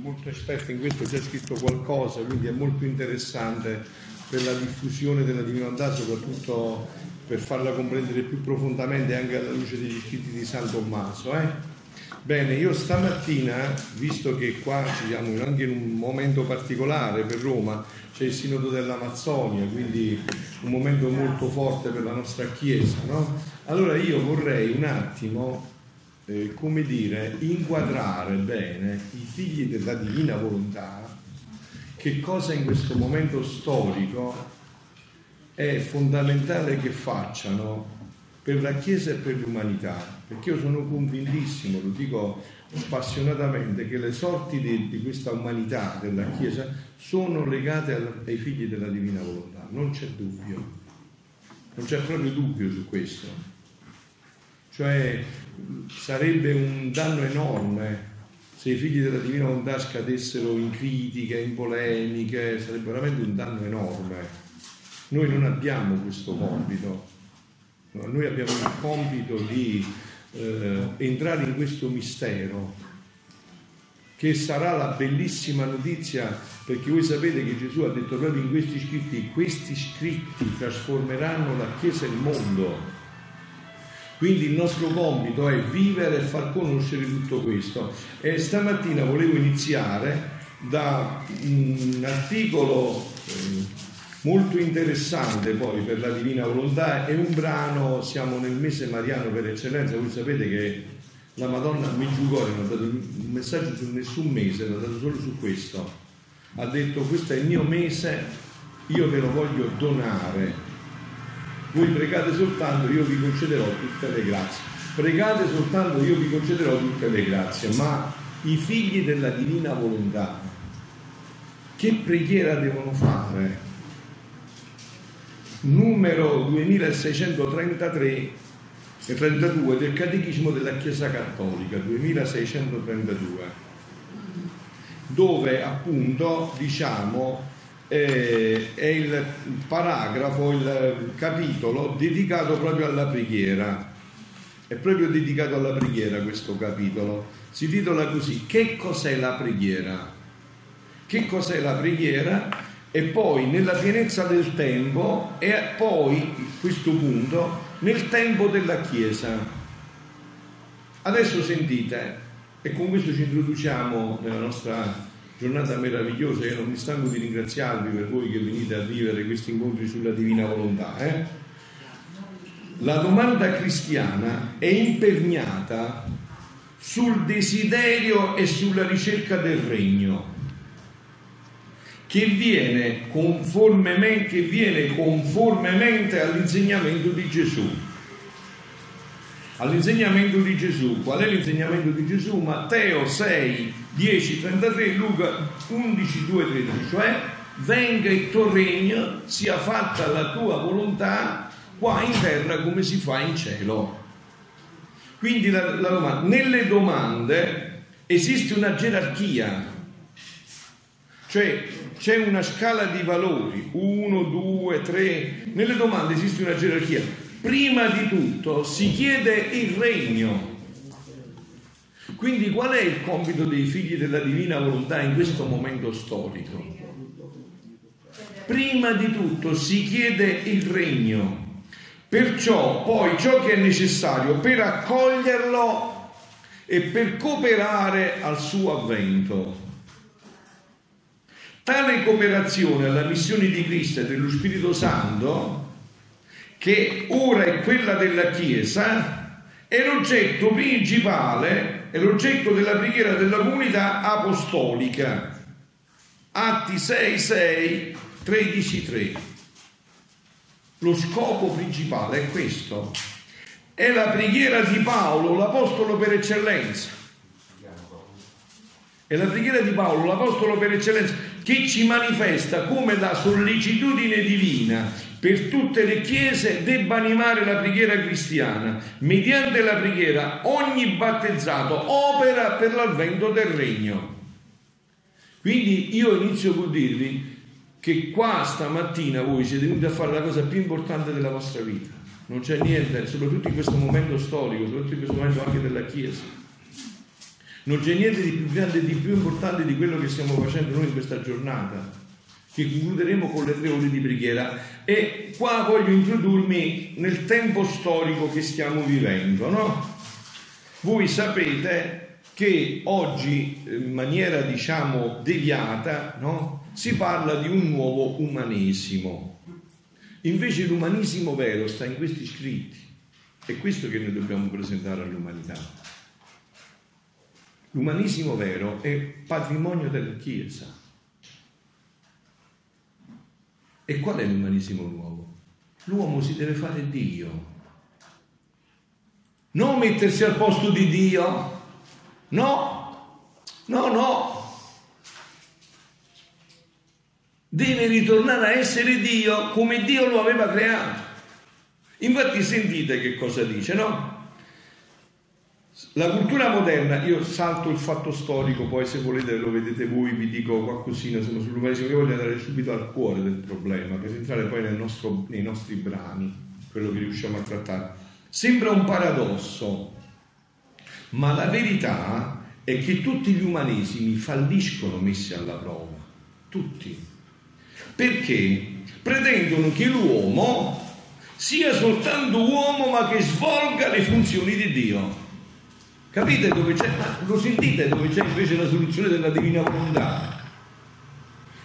molto esperto in questo, ha già scritto qualcosa, quindi è molto interessante per la diffusione della divinità, soprattutto per farla comprendere più profondamente anche alla luce degli scritti di San Tommaso. Eh? Bene, io stamattina, visto che qua siamo anche in un momento particolare per Roma, c'è il Sinodo dell'Amazzonia, quindi un momento molto forte per la nostra Chiesa, no? Allora io vorrei un attimo, eh, come dire, inquadrare bene i figli della divina volontà, che cosa in questo momento storico è fondamentale che facciano per la Chiesa e per l'umanità, perché io sono convintissimo, lo dico spassionatamente, che le sorti di, di questa umanità, della Chiesa, sono legate al, ai figli della divina volontà, non c'è dubbio, non c'è proprio dubbio su questo. Cioè sarebbe un danno enorme se i figli della divina volontà scadessero in critiche, in polemiche, sarebbe veramente un danno enorme. Noi non abbiamo questo compito noi abbiamo il compito di eh, entrare in questo mistero, che sarà la bellissima notizia, perché voi sapete che Gesù ha detto proprio in questi scritti, questi scritti trasformeranno la Chiesa e il mondo. Quindi il nostro compito è vivere e far conoscere tutto questo. E stamattina volevo iniziare da un articolo eh, molto interessante poi per la divina volontà è un brano, siamo nel mese mariano per eccellenza, voi sapete che la Madonna a Meggiugorje non ha dato un messaggio su nessun mese, l'ha dato solo su questo, ha detto questo è il mio mese, io ve lo voglio donare, voi pregate soltanto, io vi concederò tutte le grazie, pregate soltanto, io vi concederò tutte le grazie, ma i figli della divina volontà, che preghiera devono fare? numero 2633 e 32 del Catechismo della Chiesa Cattolica, 2632, dove appunto diciamo è il paragrafo, il capitolo dedicato proprio alla preghiera. È proprio dedicato alla preghiera questo capitolo. Si titola così: Che cos'è la preghiera? Che cos'è la preghiera? e poi nella pienezza del tempo e poi, questo punto, nel tempo della Chiesa. Adesso sentite, e con questo ci introduciamo nella nostra giornata meravigliosa, io non mi stanco di ringraziarvi per voi che venite a vivere questi incontri sulla divina volontà. Eh? La domanda cristiana è imperniata sul desiderio e sulla ricerca del regno che viene conformemente, che viene conformemente all'insegnamento di Gesù. All'insegnamento di Gesù, qual è l'insegnamento di Gesù? Matteo 6, 10, 33, Luca 11, 2, 13, cioè venga il tuo regno, sia fatta la tua volontà qua in terra come si fa in cielo. Quindi la, la domanda, nelle domande esiste una gerarchia, cioè c'è una scala di valori, 1, 2, 3, nelle domande esiste una gerarchia. Prima di tutto si chiede il regno. Quindi qual è il compito dei figli della divina volontà in questo momento storico? Prima di tutto si chiede il regno, perciò poi ciò che è necessario per accoglierlo e per cooperare al suo avvento. Tale cooperazione alla missione di Cristo e dello Spirito Santo, che ora è quella della Chiesa, è l'oggetto principale, è l'oggetto della preghiera della comunità apostolica. Atti 6, 6, 13, 3. Lo scopo principale è questo. È la preghiera di Paolo, l'apostolo per eccellenza. È la preghiera di Paolo, l'apostolo per eccellenza che ci manifesta come la sollecitudine divina per tutte le chiese debba animare la preghiera cristiana. Mediante la preghiera ogni battezzato opera per l'avvento del regno. Quindi io inizio con dirvi che qua stamattina voi siete venuti a fare la cosa più importante della vostra vita. Non c'è niente, soprattutto in questo momento storico, soprattutto in questo momento anche della Chiesa Non c'è niente di più grande e di più importante di quello che stiamo facendo noi in questa giornata, che concluderemo con le tre ore di preghiera. E qua voglio introdurmi nel tempo storico che stiamo vivendo, no? Voi sapete che oggi, in maniera diciamo deviata, no? si parla di un nuovo umanesimo. Invece l'umanesimo vero sta in questi scritti. È questo che noi dobbiamo presentare all'umanità. L'umanesimo vero è patrimonio della Chiesa. E qual è l'umanesimo nuovo? L'uomo si deve fare Dio. Non mettersi al posto di Dio. No, no, no. Deve ritornare a essere Dio come Dio lo aveva creato. Infatti sentite che cosa dice, no? La cultura moderna, io salto il fatto storico, poi se volete lo vedete voi, vi dico qualcosina sull'umanesimo, io voglio andare subito al cuore del problema, per entrare poi nostro, nei nostri brani, quello che riusciamo a trattare. Sembra un paradosso, ma la verità è che tutti gli umanesimi falliscono messi alla prova, tutti, perché pretendono che l'uomo sia soltanto uomo ma che svolga le funzioni di Dio. Capite dove c'è? Lo sentite dove c'è invece la soluzione della divina volontà?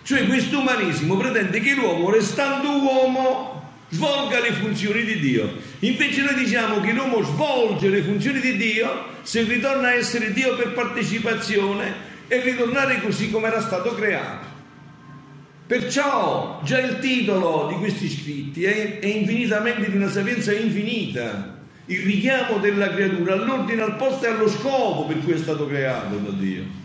Cioè questo umanesimo pretende che l'uomo, restando uomo, svolga le funzioni di Dio. Invece noi diciamo che l'uomo svolge le funzioni di Dio se ritorna a essere Dio per partecipazione e ritornare così come era stato creato. Perciò già il titolo di questi scritti è, è infinitamente di una sapienza infinita, il richiamo della creatura all'ordine, al posto e allo scopo per cui è stato creato da Dio.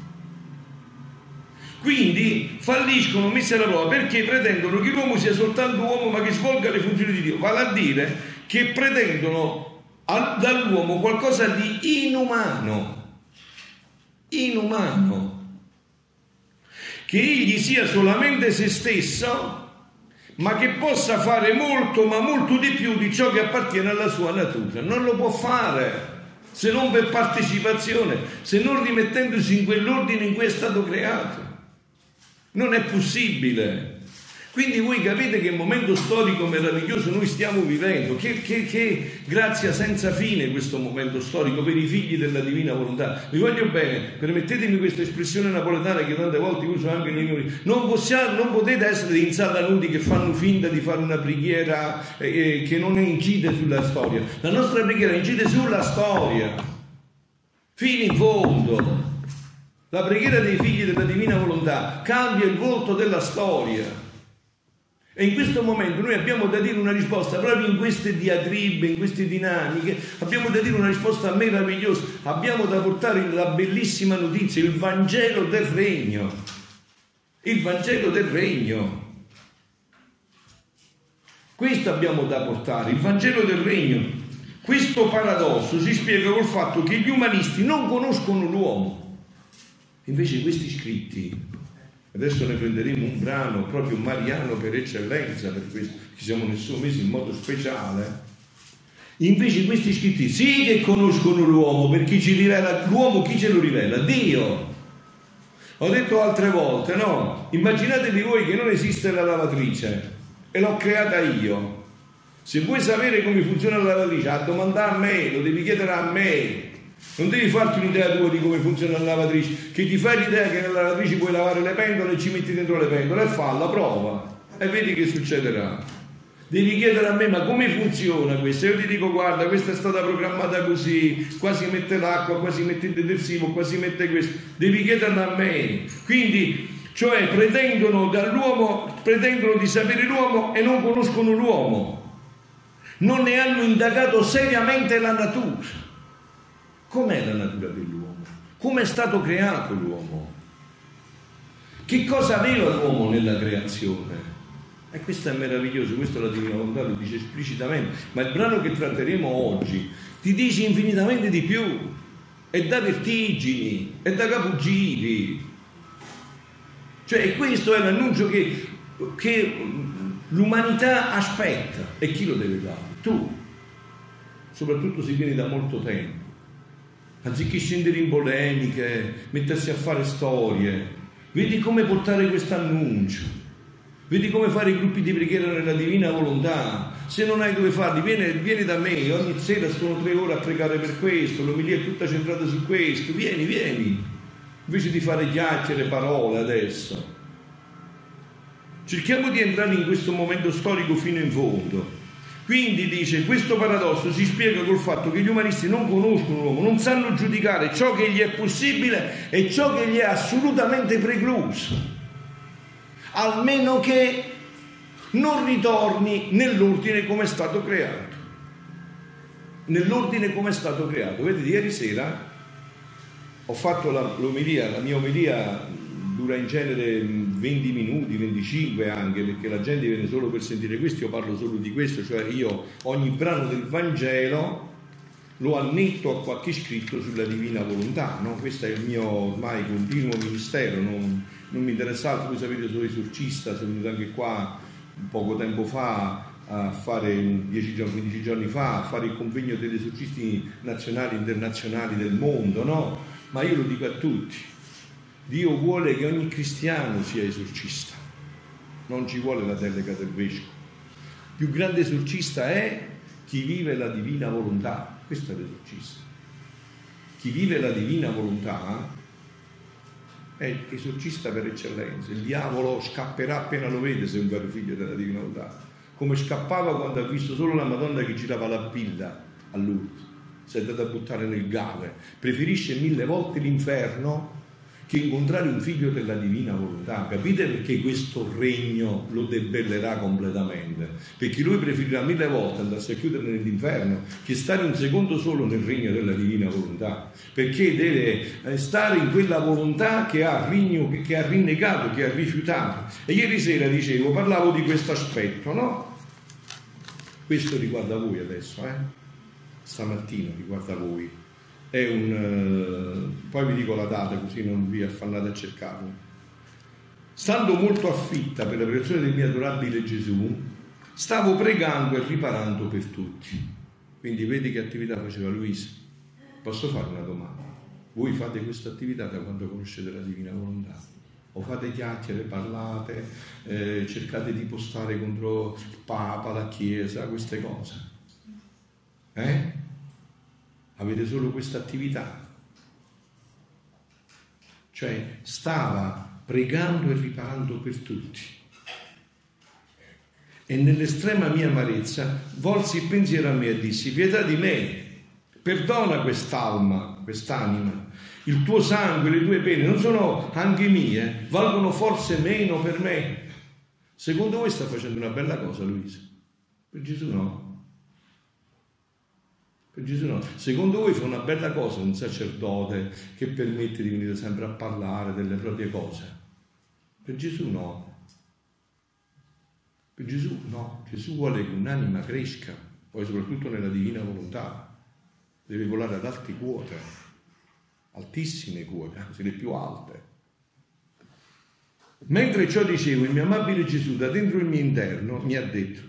Quindi falliscono messi alla prova perché pretendono che l'uomo sia soltanto uomo ma che svolga le funzioni di Dio, vale a dire che pretendono dall'uomo qualcosa di inumano, inumano. Che egli sia solamente se stesso, ma che possa fare molto, ma molto di più di ciò che appartiene alla sua natura. Non lo può fare se non per partecipazione, se non rimettendosi in quell'ordine in cui è stato creato. Non è possibile. Quindi voi capite che momento storico meraviglioso noi stiamo vivendo, che, che, che, grazia senza fine questo momento storico per i figli della divina volontà. Vi voglio bene, permettetemi questa espressione napoletana che tante volte uso anche nei miei... Non, possiamo, non potete essere dei insadanuti che fanno finta di fare una preghiera eh, eh, che non incide sulla storia. La nostra preghiera incide sulla storia, fino in fondo. La preghiera dei figli della divina volontà cambia il volto della storia. E in questo momento noi abbiamo da dire una risposta, proprio in queste diatribe, in queste dinamiche, abbiamo da dire una risposta meravigliosa. Abbiamo da portare la bellissima notizia, il Vangelo del Regno. Il Vangelo del Regno. Questo abbiamo da portare, il Vangelo del Regno. Questo paradosso si spiega col fatto che gli umanisti non conoscono l'uomo. Invece questi scritti Adesso ne prenderemo un brano proprio mariano per eccellenza, per questo ci siamo mese in modo speciale. Invece questi scritti sì che conoscono l'uomo, perché ci rivela l'uomo, chi ce lo rivela? Dio. Ho detto altre volte, no? Immaginatevi voi che non esiste la lavatrice e l'ho creata io. Se vuoi sapere come funziona la lavatrice, a domandare a me, lo devi chiedere a me. Non devi farti un'idea tua di come funziona la lavatrice, che ti fai l'idea che nella lavatrice puoi lavare le pentole e ci metti dentro le pentole e falla, prova e vedi che succederà. Devi chiedere a me ma come funziona questo? Io ti dico guarda questa è stata programmata così, qua si mette l'acqua, qua si mette il detersivo, qua si mette questo. Devi chiederlo a me. Quindi, cioè pretendono dall'uomo, pretendono di sapere l'uomo e non conoscono l'uomo. Non ne hanno indagato seriamente la natura. Com'è la natura dell'uomo? Come è stato creato l'uomo? Che cosa aveva l'uomo nella creazione? E questo è meraviglioso, questo la Divina Volontà lo dice esplicitamente, ma il brano che tratteremo oggi ti dice infinitamente di più, è da vertigini, è da capogiri. Cioè questo è l'annuncio che, che l'umanità aspetta e chi lo deve dare? Tu, soprattutto se vieni da molto tempo anziché scendere in polemiche, mettersi a fare storie, vedi come portare questo annuncio, vedi come fare i gruppi di preghiera nella divina volontà. Se non hai dove farli, vieni, vieni da me, ogni sera sono tre ore a pregare per questo, l'omilia è tutta centrata su questo, vieni, vieni, invece di fare chiacchiere, parole adesso. Cerchiamo di entrare in questo momento storico fino in fondo. Quindi dice, questo paradosso si spiega col fatto che gli umanisti non conoscono l'uomo, non sanno giudicare ciò che gli è possibile e ciò che gli è assolutamente precluso, almeno che non ritorni nell'ordine come è stato creato. Nell'ordine come è stato creato. Vedete, ieri sera ho fatto la, l'omelia, la mia omelia dura in genere 20 minuti, 25 anche, perché la gente viene solo per sentire questo, io parlo solo di questo, cioè io ogni brano del Vangelo lo annetto a qualche scritto sulla divina volontà, no? questo è il mio ormai continuo ministero, non, non mi interessa altro, voi sapete sono esorcista, sono venuto anche qua poco tempo fa a fare 10 giorni, 15 giorni fa, a fare il convegno degli esorcisti nazionali e internazionali del mondo, no? Ma io lo dico a tutti, Dio vuole che ogni cristiano sia esorcista, non ci vuole la delega del vescovo. Più grande esorcista è chi vive la divina volontà, questo è l'esorcista. Chi vive la divina volontà è esorcista per eccellenza. Il diavolo scapperà appena lo vede se è un vero figlio della divina volontà, come scappava quando ha visto solo la Madonna che girava la pilla a Lourdes, si è andata a buttare nel gave. Preferisce mille volte l'inferno che incontrare un figlio della divina volontà. Capite perché questo regno lo debellerà completamente? Perché lui preferirà mille volte andarsi a chiudere nell'inferno che stare un secondo solo nel regno della divina volontà. Perché deve eh, stare in quella volontà che ha, rigno, che ha rinnegato, che ha rifiutato. E ieri sera dicevo, parlavo di questo aspetto, no? Questo riguarda voi adesso, eh? Stamattina riguarda voi è un... Eh, poi vi dico la data così non vi affannate a cercarlo. Stando molto affitta per la creazione del mio adorabile Gesù, stavo pregando e riparando per tutti. Quindi vedi che attività faceva Luisa. Posso fare una domanda? Voi fate questa attività da quando conoscete la divina volontà? O fate chiacchiere, parlate, eh, cercate di postare contro il Papa, la Chiesa, queste cose? Eh? Avete solo questa attività. Cioè stava pregando e riparando per tutti. E nell'estrema mia amarezza volsi il pensiero a me e dissi, pietà di me, perdona quest'alma, quest'anima, il tuo sangue, le tue pene non sono anche mie, valgono forse meno per me. Secondo voi sta facendo una bella cosa Luisa? Per Gesù no. Gesù no. Secondo voi fa una bella cosa un sacerdote che permette di venire sempre a parlare delle proprie cose? Per Gesù no. Per Gesù no. Gesù vuole che un'anima cresca, poi soprattutto nella divina volontà. Deve volare ad alte quote, altissime quote, anzi le più alte. Mentre ciò dicevo, il mio amabile Gesù da dentro il mio interno mi ha detto,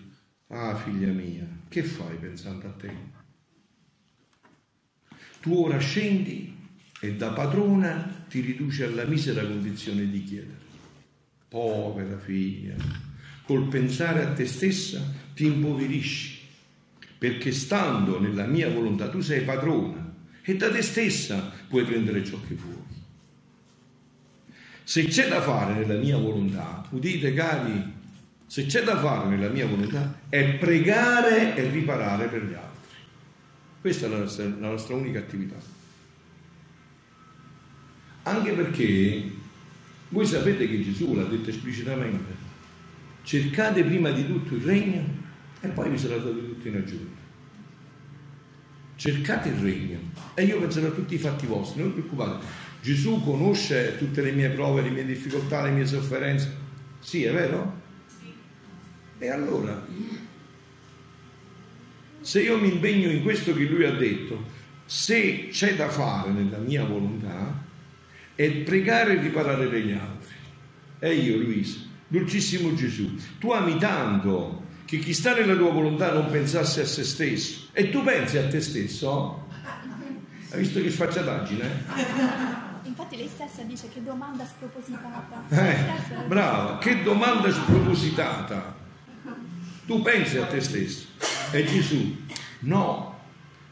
ah figlia mia, che fai pensando a te? Tu ora scendi e da padrona ti riduci alla misera condizione di chiedere. Povera figlia, col pensare a te stessa ti impoverisci, perché stando nella mia volontà tu sei padrona e da te stessa puoi prendere ciò che vuoi. Se c'è da fare nella mia volontà, udite cari, se c'è da fare nella mia volontà è pregare e riparare per gli altri. Questa è la nostra, la nostra unica attività. Anche perché voi sapete che Gesù l'ha detto esplicitamente, cercate prima di tutto il regno e poi vi sarà dato tutto in aggiunta. Cercate il regno e io penserò a tutti i fatti vostri, non vi preoccupate. Gesù conosce tutte le mie prove, le mie difficoltà, le mie sofferenze. Sì, è vero? E allora se io mi impegno in questo che lui ha detto, se c'è da fare nella mia volontà, è pregare e riparare per gli altri. E io, Luisa, dolcissimo Gesù, tu ami tanto che chi sta nella tua volontà non pensasse a se stesso. E tu pensi a te stesso? Hai visto che sfacciataggine? Infatti lei stessa dice che domanda spropositata. Eh, brava, che domanda spropositata. Tu pensi a te stesso, è Gesù. No,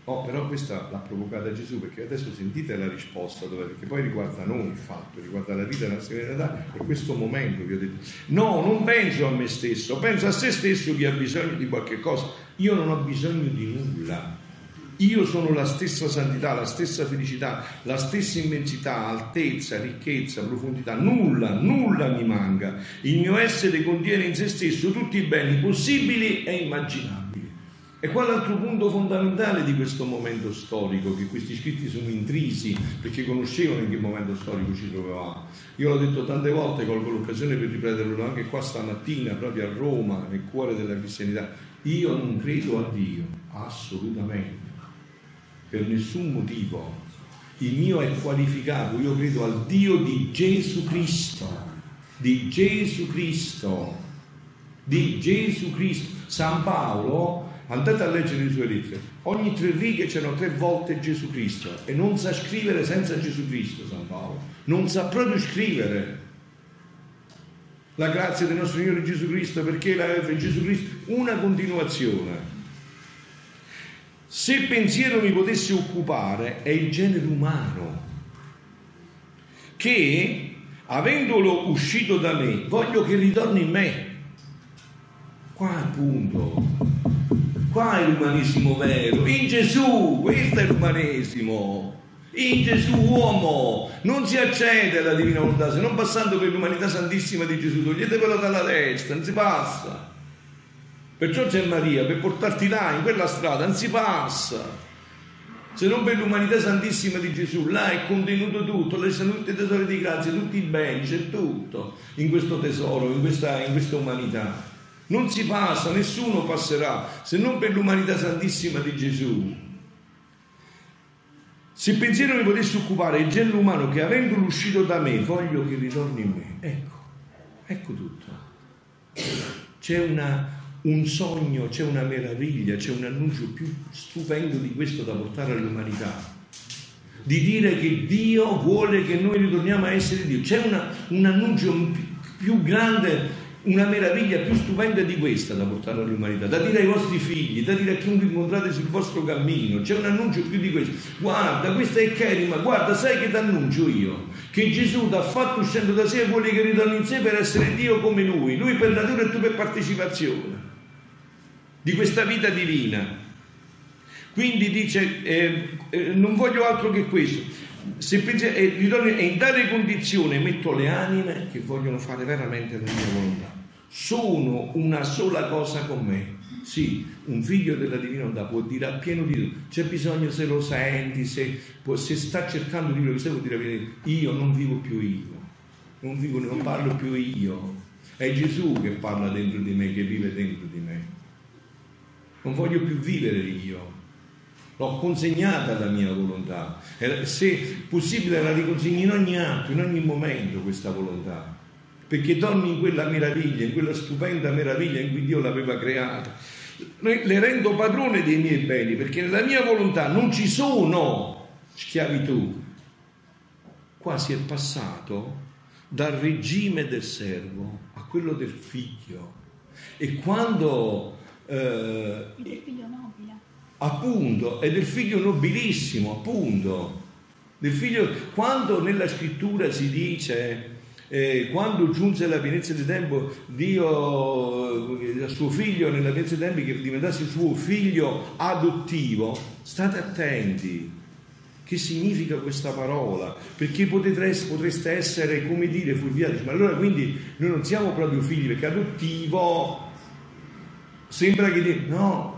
Oh, però questa l'ha provocata Gesù perché adesso sentite la risposta, dove, perché poi riguarda noi il fatto, riguarda la vita della serenità e questo momento vi ho detto. No, non penso a me stesso, penso a se stesso che ha bisogno di qualche cosa. Io non ho bisogno di nulla. Io sono la stessa santità, la stessa felicità, la stessa immensità, altezza, ricchezza, profondità. Nulla, nulla mi manca. Il mio essere contiene in se stesso tutti i beni possibili e immaginabili. E qua l'altro punto fondamentale di questo momento storico, che questi scritti sono intrisi perché conoscevano in che momento storico ci trovavamo. Io l'ho detto tante volte, colgo l'occasione per ripeterlo anche qua stamattina, proprio a Roma, nel cuore della cristianità. Io non credo a Dio, assolutamente, per nessun motivo. Il mio è qualificato, io credo al Dio di Gesù Cristo, di Gesù Cristo, di Gesù Cristo. San Paolo andate a leggere le sue lettere, ogni tre righe c'erano tre volte Gesù Cristo e non sa scrivere senza Gesù Cristo San Paolo, non sa proprio scrivere. La grazia del nostro Signore Gesù Cristo perché la Gesù Cristo una continuazione. Se pensiero mi potesse occupare è il genere umano che avendolo uscito da me voglio che ritorni in me. Qua è il punto. Qua è l'umanesimo vero, in Gesù, questo è l'umanesimo. In Gesù uomo non si accede alla divina volontà se non passando per l'umanità santissima di Gesù, toglietevelo dalla testa, non si passa. Perciò c'è Maria, per portarti là, in quella strada, non si passa. Se non per l'umanità santissima di Gesù, là è contenuto tutto, le tutti i tesori di grazia, tutti i beni, c'è tutto in questo tesoro, in questa, in questa umanità. Non si passa, nessuno passerà se non per l'umanità santissima di Gesù. Se il pensiero mi potesse occupare il genere umano che avendolo uscito da me voglio che ritorni in me. Ecco, ecco tutto. C'è una, un sogno, c'è una meraviglia, c'è un annuncio più stupendo di questo da portare all'umanità. Di dire che Dio vuole che noi ritorniamo a essere Dio. C'è una, un annuncio più grande una meraviglia più stupenda di questa da portare all'umanità, da dire ai vostri figli, da dire a chiunque incontrate sul vostro cammino. C'è un annuncio più di questo. Guarda, questa è Kerima, guarda, sai che ti annuncio io? Che Gesù ti ha fatto uscendo da sé e vuole che ritorni in sé per essere Dio come lui, lui per natura e tu per partecipazione di questa vita divina. Quindi dice, eh, eh, non voglio altro che questo. Se pensi, eh, e in tale condizione metto le anime che vogliono fare veramente la mia volontà sono una sola cosa con me. Sì, un figlio della divina volontà può dire a pieno titolo, c'è bisogno se lo senti, se, se sta cercando di che può dire io non vivo più io, non, vivo, non parlo più io, è Gesù che parla dentro di me, che vive dentro di me. Non voglio più vivere io, l'ho consegnata alla mia volontà. Se possibile la riconsegno in ogni atto, in ogni momento questa volontà perché dormi in quella meraviglia, in quella stupenda meraviglia in cui Dio l'aveva creata. Le rendo padrone dei miei beni, perché nella mia volontà non ci sono schiavitù. Qua si è passato dal regime del servo a quello del figlio. E quando... Eh, del figlio nobile. Appunto, è del figlio nobilissimo, appunto. Del figlio, quando nella scrittura si dice eh, quando giunse la pienezza di tempo, Dio, il eh, suo figlio nella pienezza di tempo che diventasse suo figlio adottivo, state attenti. Che significa questa parola? Perché potreste, potreste essere, come dire, fuorviati. Ma allora quindi noi non siamo proprio figli, perché adottivo sembra che... No,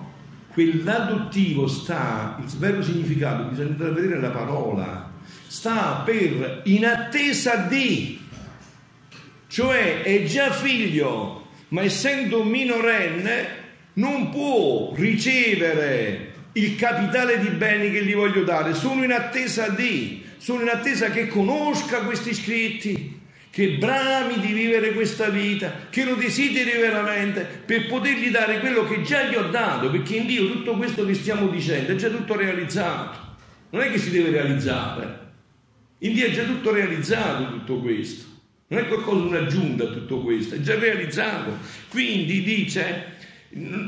quell'adottivo sta, il vero significato, bisogna vedere la parola, sta per in attesa di cioè è già figlio, ma essendo minorenne non può ricevere il capitale di beni che gli voglio dare, sono in attesa di, sono in attesa che conosca questi scritti, che brami di vivere questa vita, che lo desideri veramente per potergli dare quello che già gli ho dato, perché in Dio tutto questo che stiamo dicendo è già tutto realizzato. non è che si deve realizzare. In Dio è già tutto realizzato tutto questo. Non è qualcosa un'aggiunta a tutto questo, è già realizzato. Quindi dice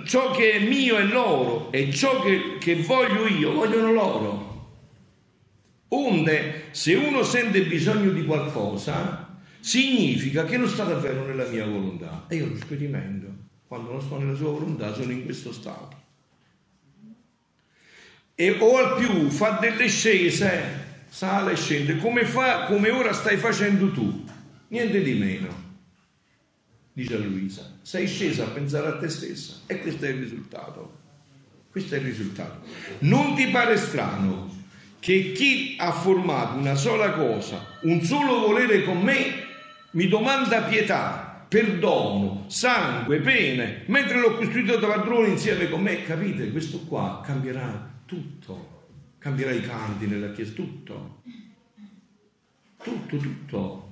ciò che è mio è loro e ciò che, che voglio io vogliono loro. Onde, se uno sente bisogno di qualcosa, significa che non sta davvero nella mia volontà. E io lo sperimento. Quando non sto nella sua volontà, sono in questo stato. E o al più fa delle scese, sale e scende, come, fa, come ora stai facendo tu. Niente di meno dice Luisa, sei scesa a pensare a te stessa e questo è il risultato. Questo è il risultato. Non ti pare strano che chi ha formato una sola cosa, un solo volere con me, mi domanda pietà, perdono, sangue, pene, mentre l'ho costruito da padrone insieme con me, capite? Questo qua cambierà tutto, cambierà i canti nella chiesa, tutto, tutto, tutto.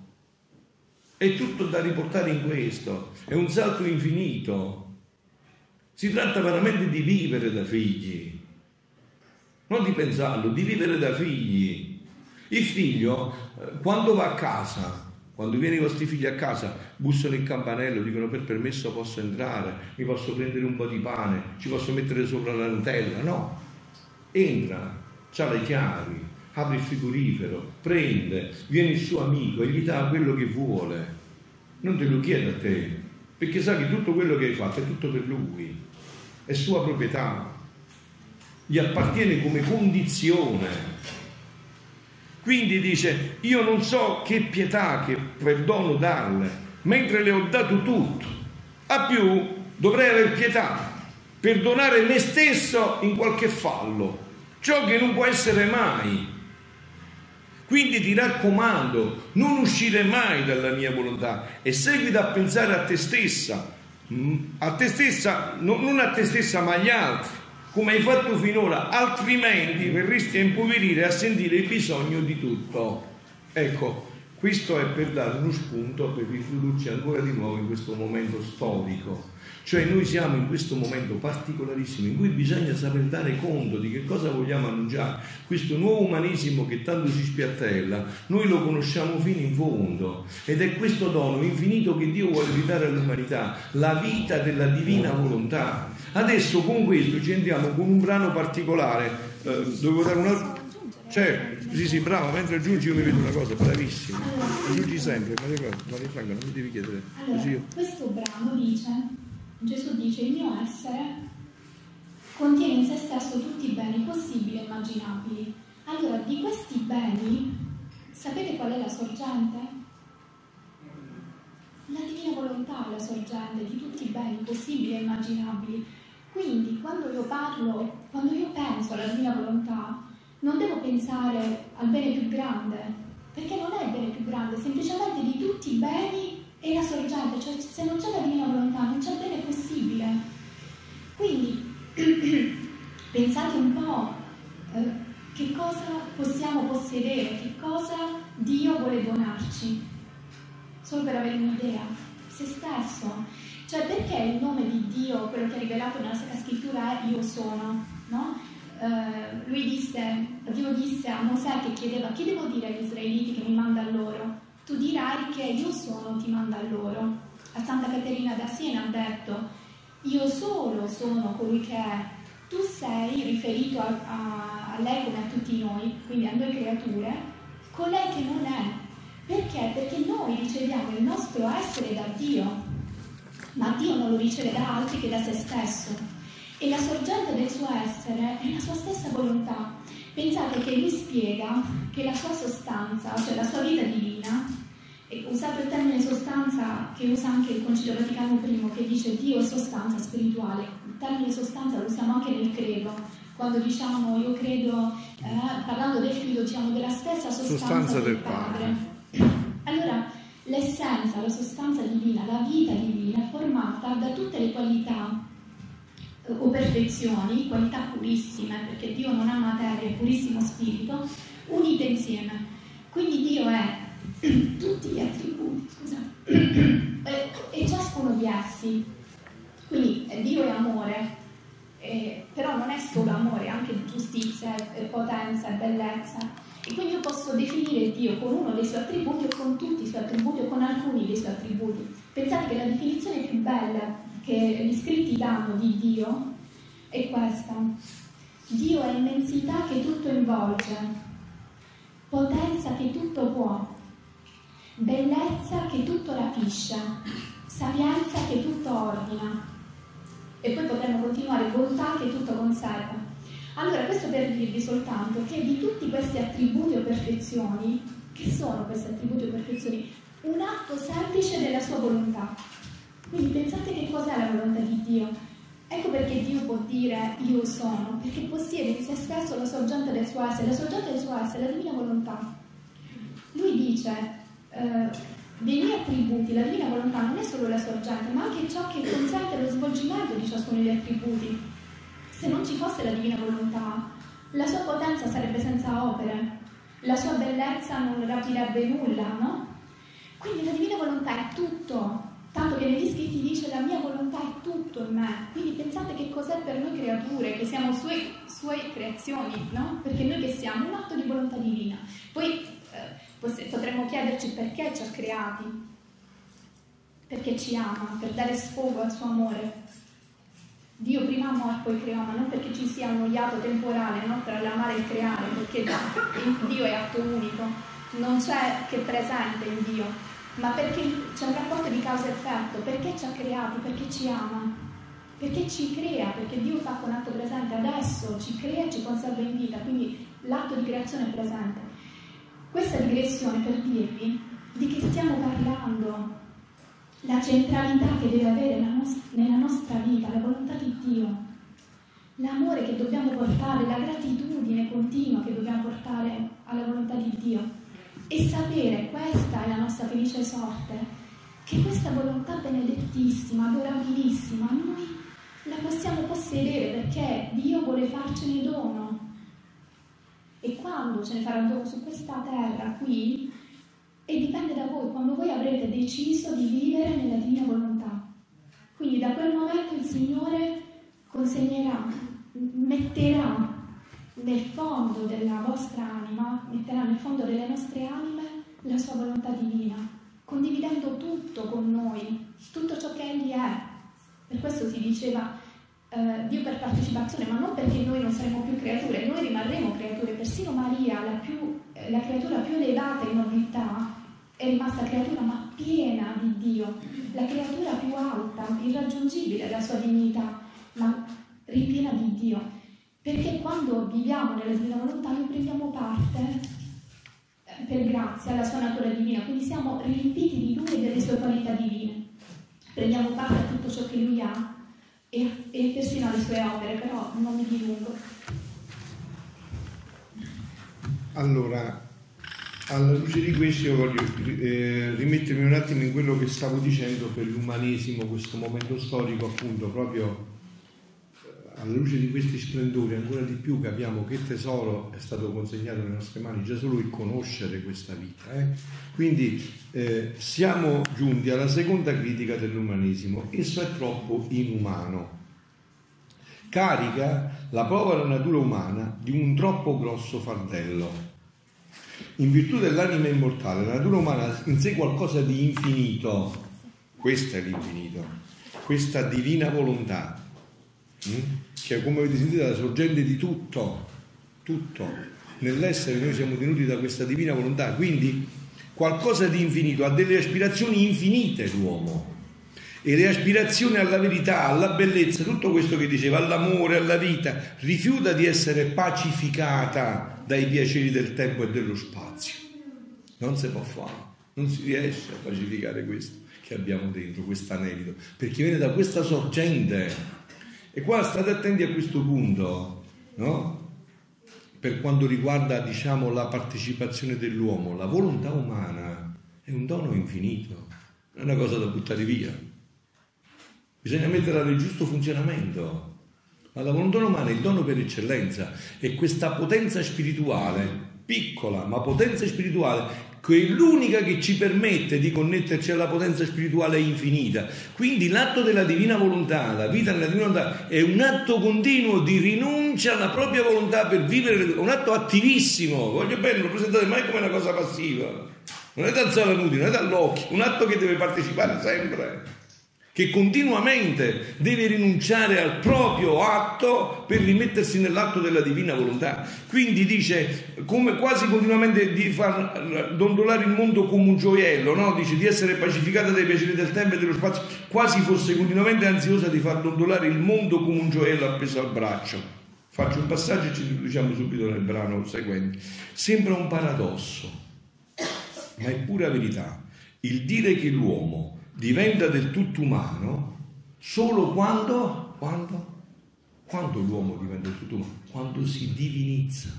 È tutto da riportare in questo, è un salto infinito. Si tratta veramente di vivere da figli, non di pensarlo, di vivere da figli. Il figlio, eh, quando va a casa, quando viene i vostri figli a casa, bussano il campanello, dicono per permesso posso entrare, mi posso prendere un po' di pane, ci posso mettere sopra la Nutella. No, entra, ha le chiavi, apre il frigorifero, prende, viene il suo amico e gli dà quello che vuole. Non te lo chiede a te, perché sa che tutto quello che hai fatto è tutto per lui, è sua proprietà, gli appartiene come condizione. Quindi dice, io non so che pietà, che perdono darle, mentre le ho dato tutto. A più dovrei aver pietà, perdonare me stesso in qualche fallo, ciò che non può essere mai quindi ti raccomando, non uscire mai dalla mia volontà e seguita a pensare a te stessa, mm, a te stessa, non a te stessa ma agli altri, come hai fatto finora, altrimenti verresti a impoverire e a sentire il bisogno di tutto. Ecco, questo è per dare uno spunto per introdurci ancora di nuovo in questo momento storico cioè noi siamo in questo momento particolarissimo in cui bisogna saper dare conto di che cosa vogliamo annunciare. Questo nuovo umanesimo che tanto si spiattella, noi lo conosciamo fino in fondo ed è questo dono infinito che Dio vuole ridare all'umanità, la vita della divina volontà. Adesso con questo ci entriamo con un brano particolare, eh, dovevo dare un altro... Certo, sì, sì, bravo, mentre aggiungi io mi vedo una cosa, bravissima. Aggiungi sempre, Maria Franca, non mi devi chiedere. Allora, questo brano dice Gesù dice il mio essere contiene in se stesso tutti i beni possibili e immaginabili. Allora, di questi beni, sapete qual è la sorgente? La divina volontà è la sorgente di tutti i beni possibili e immaginabili. Quindi, quando io parlo, quando io penso alla divina volontà, non devo pensare al bene più grande, perché non è il bene più grande, semplicemente di tutti i beni la sorgente, cioè se non c'è la divina volontà non c'è bene possibile. Quindi pensate un po' eh, che cosa possiamo possedere, che cosa Dio vuole donarci, solo per avere un'idea, se stesso. Cioè perché il nome di Dio, quello che è rivelato nella Sacra Scrittura è io sono, no? Uh, lui disse, Dio disse a Mosè che chiedeva chi devo dire agli israeliti che mi manda loro? Tu dirai che io sono ti manda loro. A Santa Caterina da Siena ha detto, io solo sono colui che è, tu sei riferito a, a, a lei come a tutti noi, quindi a noi creature, colei che non è. Perché? Perché noi riceviamo il nostro essere da Dio, ma Dio non lo riceve da altri che da se stesso. E la sorgente del suo essere è la sua stessa volontà. Pensate che lui spiega che la sua sostanza, cioè la sua vita divina, usato il termine sostanza che usa anche il Concilio Vaticano I che dice Dio è sostanza spirituale. Il termine sostanza lo usiamo anche nel credo. Quando diciamo io credo, eh, parlando del figlio, diciamo della stessa sostanza, sostanza del, del padre. padre. Allora, l'essenza, la sostanza divina, la vita divina è formata da tutte le qualità eh, o perfezioni, qualità purissime, perché Dio non ha materia, è purissimo spirito, unite insieme. Quindi Dio è tutti gli attributi, scusa, e, e ciascuno di essi. Quindi eh, Dio è amore, eh, però non è solo amore, è anche giustizia, è potenza, è bellezza. E quindi io posso definire Dio con uno dei suoi attributi o con tutti i suoi attributi o con alcuni dei suoi attributi. Pensate che la definizione più bella che gli scritti danno di Dio è questa. Dio è immensità che tutto involge, potenza che tutto può, bellezza che tutto rapisce, sapienza che tutto ordina. E poi potremmo continuare, bontà che tutto conserva. Allora, questo per dirvi soltanto che di tutti questi attributi o perfezioni, che sono questi attributi o perfezioni? Un atto semplice della sua volontà. Quindi pensate che cos'è la volontà di Dio. Ecco perché Dio può dire io sono, perché possiede in se stesso la sorgente del suo essere, la sorgente del suo essere, la divina volontà. Lui dice, eh, dei miei attributi, la divina volontà non è solo la sorgente, ma anche ciò che consente lo svolgimento di ciascuno degli attributi se non ci fosse la divina volontà, la sua potenza sarebbe senza opere, la sua bellezza non rapirebbe nulla, no? Quindi la divina volontà è tutto, tanto che negli scritti dice la mia volontà è tutto in me. Quindi pensate che cos'è per noi creature, che siamo sue, sue creazioni, no? Perché noi che siamo un atto di volontà divina. Poi potremmo chiederci perché ci ha creati, perché ci ama, per dare sfogo al suo amore. Dio prima amò e poi creò, ma non perché ci sia un iato temporale no? tra l'amare e il creare, perché Dio è atto unico, non c'è che presente in Dio, ma perché c'è un rapporto di causa-effetto, perché ci ha creati, perché ci ama, perché ci crea, perché Dio fa con atto presente. Adesso, ci crea e ci conserva in vita, quindi l'atto di creazione è presente. Questa digressione per dirvi di che stiamo parlando, la centralità che deve avere nella nostra vita, la volontà di Dio, l'amore che dobbiamo portare, la gratitudine continua che dobbiamo portare alla volontà di Dio. E sapere, questa è la nostra felice sorte, che questa volontà benedettissima, adorabilissima, noi la possiamo possedere perché Dio vuole farcene dono. E quando ce ne farà dono su questa terra qui, e dipende da voi, quando voi avrete deciso di vivere nella divina volontà. Quindi da quel momento il Signore consegnerà, metterà nel fondo della vostra anima, metterà nel fondo delle nostre anime la sua volontà divina, condividendo tutto con noi, tutto ciò che Egli è. Per questo si diceva eh, Dio per partecipazione, ma non perché noi non saremo più creature, noi rimarremo creature, persino Maria, la, più, eh, la creatura più elevata in nobiltà, è rimasta creatura ma piena di Dio, la creatura più alta, irraggiungibile della sua dignità, ma ripiena di Dio. Perché quando viviamo nella divina volontà noi prendiamo parte eh, per grazia alla sua natura divina, quindi siamo riempiti di Lui e delle sue qualità divine. Prendiamo parte a tutto ciò che Lui ha e, e persino alle sue opere, però non mi dilungo. Allora, alla luce di questo io voglio eh, rimettermi un attimo in quello che stavo dicendo per l'umanesimo, questo momento storico appunto proprio eh, alla luce di questi splendori ancora di più capiamo che tesoro è stato consegnato nelle nostre mani già solo il conoscere questa vita. Eh? Quindi eh, siamo giunti alla seconda critica dell'umanesimo, esso è troppo inumano. Carica la povera natura umana di un troppo grosso fardello in virtù dell'anima immortale, la natura umana in sé qualcosa di infinito, questo è l'infinito, questa divina volontà, mm? che è come avete sentito la sorgente di tutto, tutto. Nell'essere noi siamo tenuti da questa divina volontà, quindi qualcosa di infinito, ha delle aspirazioni infinite l'uomo e le aspirazioni alla verità, alla bellezza, tutto questo che diceva, all'amore, alla vita, rifiuta di essere pacificata dai piaceri del tempo e dello spazio. Non si può fare, non si riesce a pacificare questo che abbiamo dentro, questo anelito, perché viene da questa sorgente. E qua state attenti a questo punto, no? Per quanto riguarda, diciamo, la partecipazione dell'uomo, la volontà umana è un dono infinito, non è una cosa da buttare via. Bisogna metterla nel giusto funzionamento. Ma la volontà umana è il dono per eccellenza e questa potenza spirituale, piccola ma potenza spirituale, che è l'unica che ci permette di connetterci alla potenza spirituale infinita. Quindi l'atto della divina volontà, la vita nella divina volontà, è un atto continuo di rinuncia alla propria volontà per vivere, un atto attivissimo. Voglio bene, lo presentate mai come una cosa passiva. Non è dal salanuti, non è dall'occhio, un atto che deve partecipare sempre che continuamente deve rinunciare al proprio atto per rimettersi nell'atto della divina volontà. Quindi dice, come quasi continuamente di far dondolare il mondo come un gioiello, no? dice di essere pacificata dai piaceri del tempo e dello spazio, quasi fosse continuamente ansiosa di far dondolare il mondo come un gioiello appeso al braccio. Faccio un passaggio e ci introduciamo subito nel brano seguente. Sembra un paradosso, ma è pura verità. Il dire che l'uomo diventa del tutto umano solo quando, quando, quando l'uomo diventa del tutto umano? Quando si divinizza.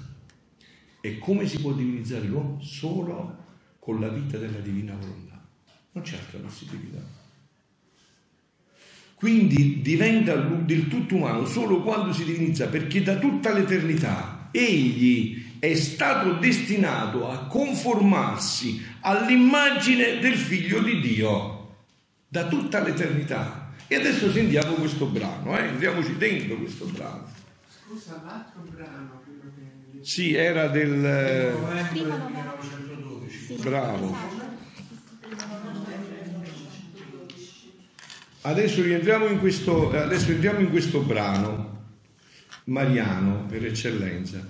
E come si può divinizzare l'uomo? Solo con la vita della divina volontà. Non c'è altra possibilità. Quindi diventa del tutto umano solo quando si divinizza, perché da tutta l'eternità egli è stato destinato a conformarsi all'immagine del figlio di Dio da tutta l'eternità. E adesso sentiamo questo brano, eh? entriamoci dentro questo brano. Scusa, l'altro brano, quello che... Sì, era del... novembre 1912. Bravo. Adesso rientriamo in questo, adesso entriamo in questo brano, Mariano per eccellenza.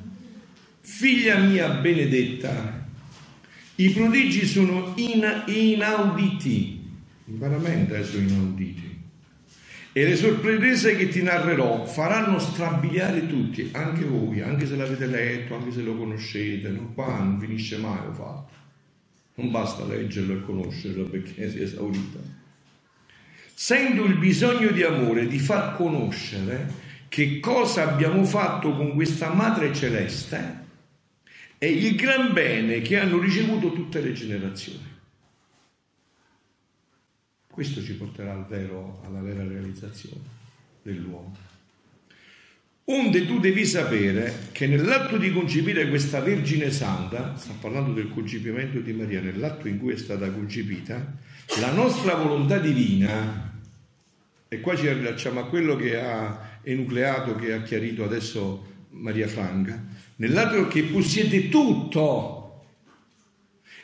Figlia mia benedetta, i prodigi sono in, inauditi veramente sono inauditi. E le sorprese che ti narrerò faranno strabiliare tutti, anche voi, anche se l'avete letto, anche se lo conoscete, no? qua non finisce mai lo fatto. Non basta leggerlo e conoscerlo perché si è esaurita. Sento il bisogno di amore di far conoscere che cosa abbiamo fatto con questa Madre Celeste e il gran bene che hanno ricevuto tutte le generazioni. Questo ci porterà al vero, alla vera realizzazione dell'uomo. Onde tu devi sapere che nell'atto di concepire questa Vergine Santa, sta parlando del concepimento di Maria, nell'atto in cui è stata concepita, la nostra volontà divina, e qua ci rilacciamo a quello che ha enucleato, che ha chiarito adesso Maria Franca, nell'atto che possiede tutto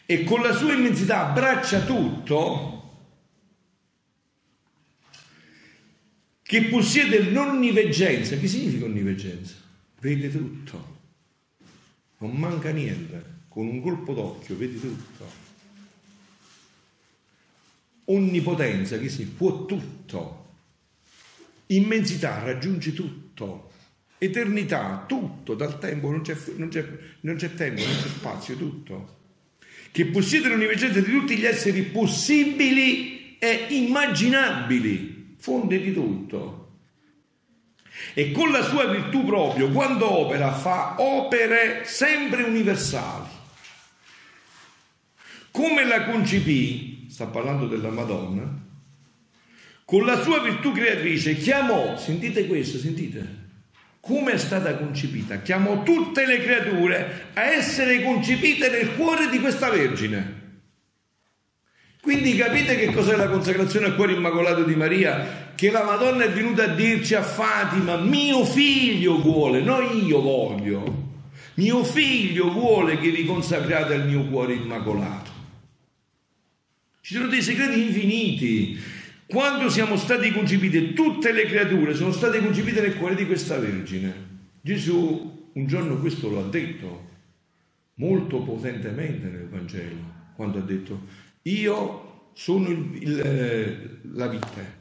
e con la sua immensità abbraccia tutto, che possiede l'onniveggenza. Che significa onniveggenza? Vede tutto, non manca niente, con un colpo d'occhio vede tutto. Onnipotenza, che significa? Può tutto. Immensità raggiunge tutto. Eternità, tutto, dal tempo non c'è, non c'è, non c'è tempo, non c'è spazio, tutto. Che possiede l'onniveggenza di tutti gli esseri possibili e immaginabili fonde di tutto. E con la sua virtù proprio, quando opera, fa opere sempre universali. Come la concepì, sta parlando della Madonna, con la sua virtù creatrice chiamò, sentite questo, sentite, come è stata concepita, chiamò tutte le creature a essere concepite nel cuore di questa Vergine. Quindi capite che cos'è la consacrazione al cuore immacolato di Maria? Che la Madonna è venuta a dirci a Fatima, mio figlio vuole, non io voglio. Mio figlio vuole che vi consacrate al mio cuore immacolato. Ci sono dei segreti infiniti. Quando siamo stati concepiti, tutte le creature sono state concepite nel cuore di questa Vergine. Gesù un giorno questo lo ha detto molto potentemente nel Vangelo, quando ha detto io sono il, il, eh, la vite,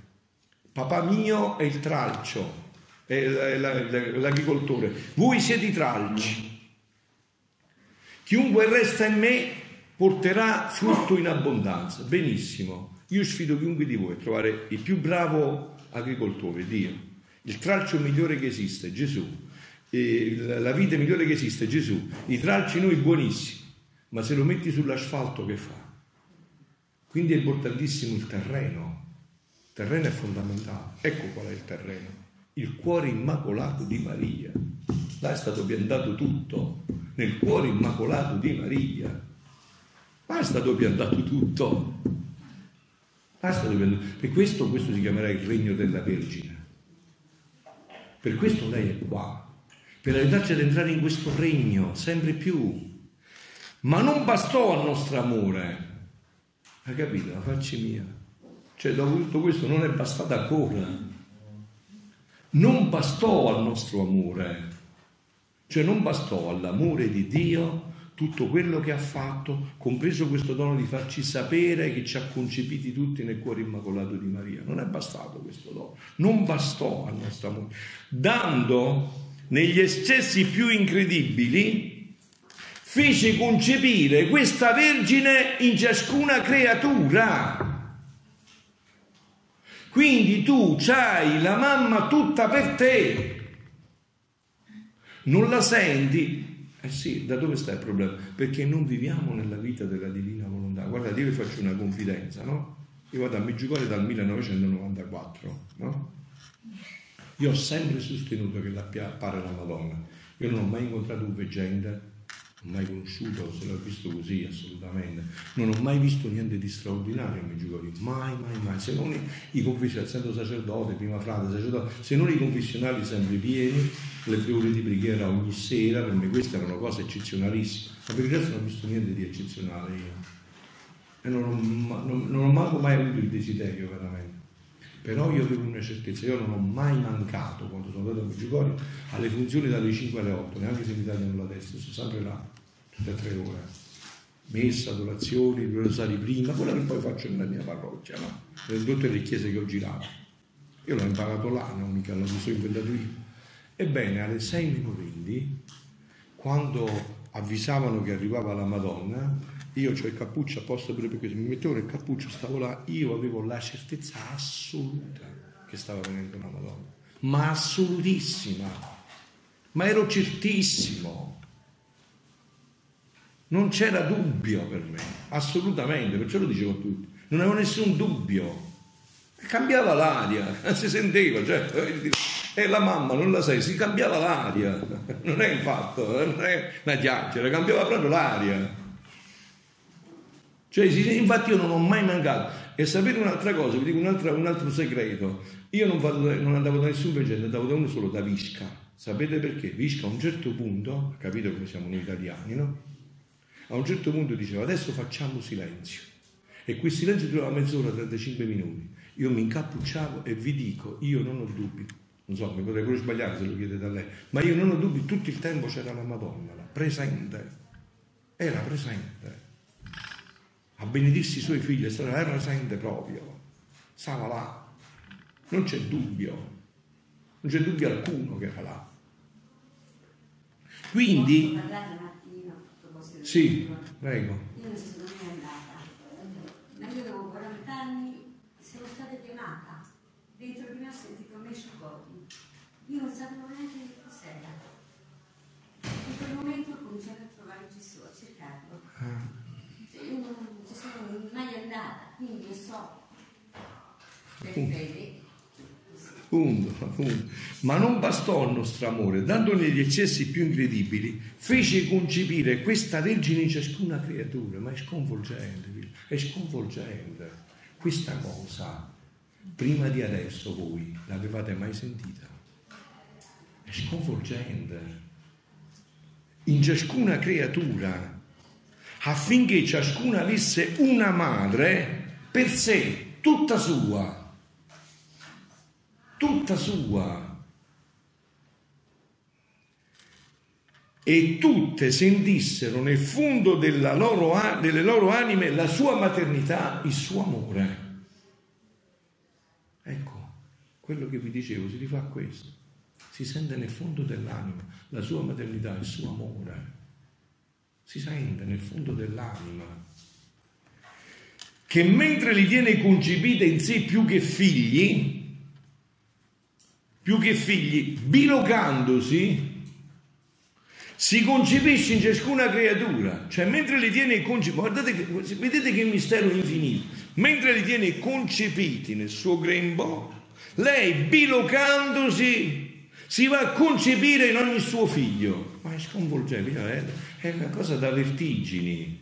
papà mio è il tralcio, è l'agricoltore, voi siete i tralci. Chiunque resta in me porterà frutto in abbondanza. Benissimo, io sfido chiunque di voi a trovare il più bravo agricoltore, Dio, il tralcio migliore che esiste, Gesù, la vite migliore che esiste, Gesù, i tralci noi buonissimi, ma se lo metti sull'asfalto che fa? Quindi è importantissimo il terreno. Il terreno è fondamentale. Ecco qual è il terreno. Il cuore immacolato di Maria. Là è stato piantato tutto, nel cuore immacolato di Maria. Dove è andato tutto. Basta dove è andato. Per questo, questo si chiamerà il regno della Vergine. Per questo lei è qua, per aiutarci ad entrare in questo regno sempre più. Ma non bastò al nostro amore. Hai capito? La faccia mia. Cioè, dopo tutto questo non è bastata ancora. Non bastò al nostro amore. Cioè, non bastò all'amore di Dio tutto quello che ha fatto, compreso questo dono di farci sapere che ci ha concepiti tutti nel cuore immacolato di Maria. Non è bastato questo dono, non bastò al nostro amore. Dando negli eccessi più incredibili, fece concepire questa Vergine in ciascuna creatura. Quindi tu hai la mamma tutta per te. Non la senti, eh sì, da dove sta il problema? Perché non viviamo nella vita della divina volontà. Guardate, io vi faccio una confidenza, no? Io vado a Meggiugorje dal 1994, no? Io ho sempre sostenuto che appare la Madonna. Io non ho mai incontrato un veggente mai conosciuto, se l'ho visto così assolutamente. Non ho mai visto niente di straordinario a Meggiugorje, mai, mai, mai. Se non i confessionali, essendo sacerdote, prima frate, sacerdote, se non i confessionali sempre pieni, le tre ore di preghiera ogni sera, per me queste erano cose eccezionalissime. Ma per il resto non ho visto niente di eccezionale io. E non ho, non, non ho manco mai avuto il desiderio veramente. Però io avevo una certezza, io non ho mai mancato quando sono andato a Meggiugorje alle funzioni dalle 5 alle 8, neanche se mi tagliano la testa, sono sempre là e tre ore. Messa, adorazioni, rosari prima, quella che poi faccio nella mia parrocchia, no? Nelle tutte le chiese che ho girato. Io l'ho imparato là, non mica l'ho sono inventato io. Ebbene, alle 6 meno 20, quando avvisavano che arrivava la Madonna, io ho il cappuccio apposta pure perché se mi mettevo nel cappuccio, stavo là, io avevo la certezza assoluta che stava venendo la Madonna, ma assolutissima, ma ero certissimo. Non c'era dubbio per me, assolutamente, perciò lo dicevo a tutti. Non avevo nessun dubbio. Cambiava l'aria, si sentiva, cioè, e la mamma non la sai, si cambiava l'aria, non è il fatto, non è una chiacchiera, cambiava proprio l'aria. Cioè, infatti io non ho mai mancato. E sapere un'altra cosa, vi dico un altro segreto, io non, vado, non, andavo da nessun veggente, andavo da uno solo, da Visca. Sapete perché? Visca a un certo punto, capito come siamo noi italiani, no? A un certo punto diceva adesso facciamo silenzio. E quel silenzio durava mezz'ora, 35 minuti. Io mi incappucciavo e vi dico, io non ho dubbi. Non so, mi potrei pure sbagliare se lo chiedete a lei, ma io non ho dubbi, tutto il tempo c'era la Madonna, la presente. Era presente. A benedirsi i suoi figli, era presente proprio. Stava là. Non c'è dubbio. Non c'è dubbio alcuno che era là. Quindi... Sì, prego. Io non sono mai andata, ma io avevo 40 anni, sono stata chiamata, dentro di me ho sentito me scioccotti. Io non sapevo neanche che cos'era. In quel momento ho cominciato a trovare Gesù, a cercarlo. Ah. Cioè, io non ci sono mai andata, quindi io so per fede Punto, punto. Ma non bastò il nostro amore, dandone gli eccessi più incredibili, fece concepire questa Vergine in ciascuna creatura, ma è sconvolgente, è sconvolgente. Questa cosa, prima di adesso voi l'avevate mai sentita? È sconvolgente. In ciascuna creatura, affinché ciascuna avesse una madre per sé, tutta sua tutta sua. E tutte sentissero nel fondo loro, delle loro anime la sua maternità, il suo amore. Ecco, quello che vi dicevo si rifà questo. Si sente nel fondo dell'anima la sua maternità, il suo amore. Si sente nel fondo dell'anima che mentre li tiene concepite in sé più che figli, più che figli, bilocandosi, si concepisce in ciascuna creatura, cioè mentre li tiene concepiti, guardate, che, vedete che mistero infinito, mentre li tiene concepiti nel suo grembo, lei bilocandosi si va a concepire in ogni suo figlio, ma è sconvolgente, è una cosa da vertigini,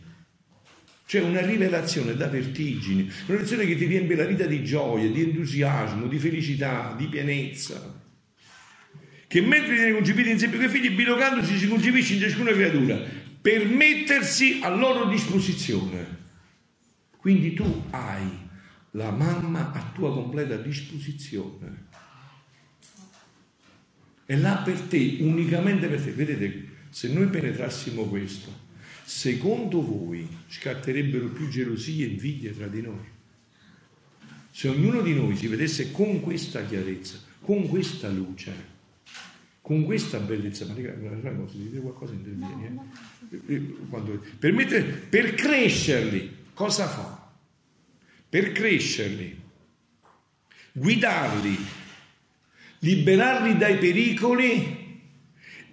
Cioè una rivelazione da vertigini, una rivelazione che ti riempie la vita di gioia, di entusiasmo, di felicità, di pienezza. Che mentre viene concepito insieme con i figli, bilocandosi si concepisce in ciascuna creatura per mettersi a loro disposizione. Quindi tu hai la mamma a tua completa disposizione. È là per te, unicamente per te. Vedete, se noi penetrassimo questo, secondo voi scatterebbero più gelosie e invidie tra di noi? Se ognuno di noi si vedesse con questa chiarezza, con questa luce, con questa bellezza, ma raga, posso dire qualcosa intervieni? Eh? eh? Quando, per, mettere, per crescerli, cosa fa? Per crescerli, guidarli, liberarli dai pericoli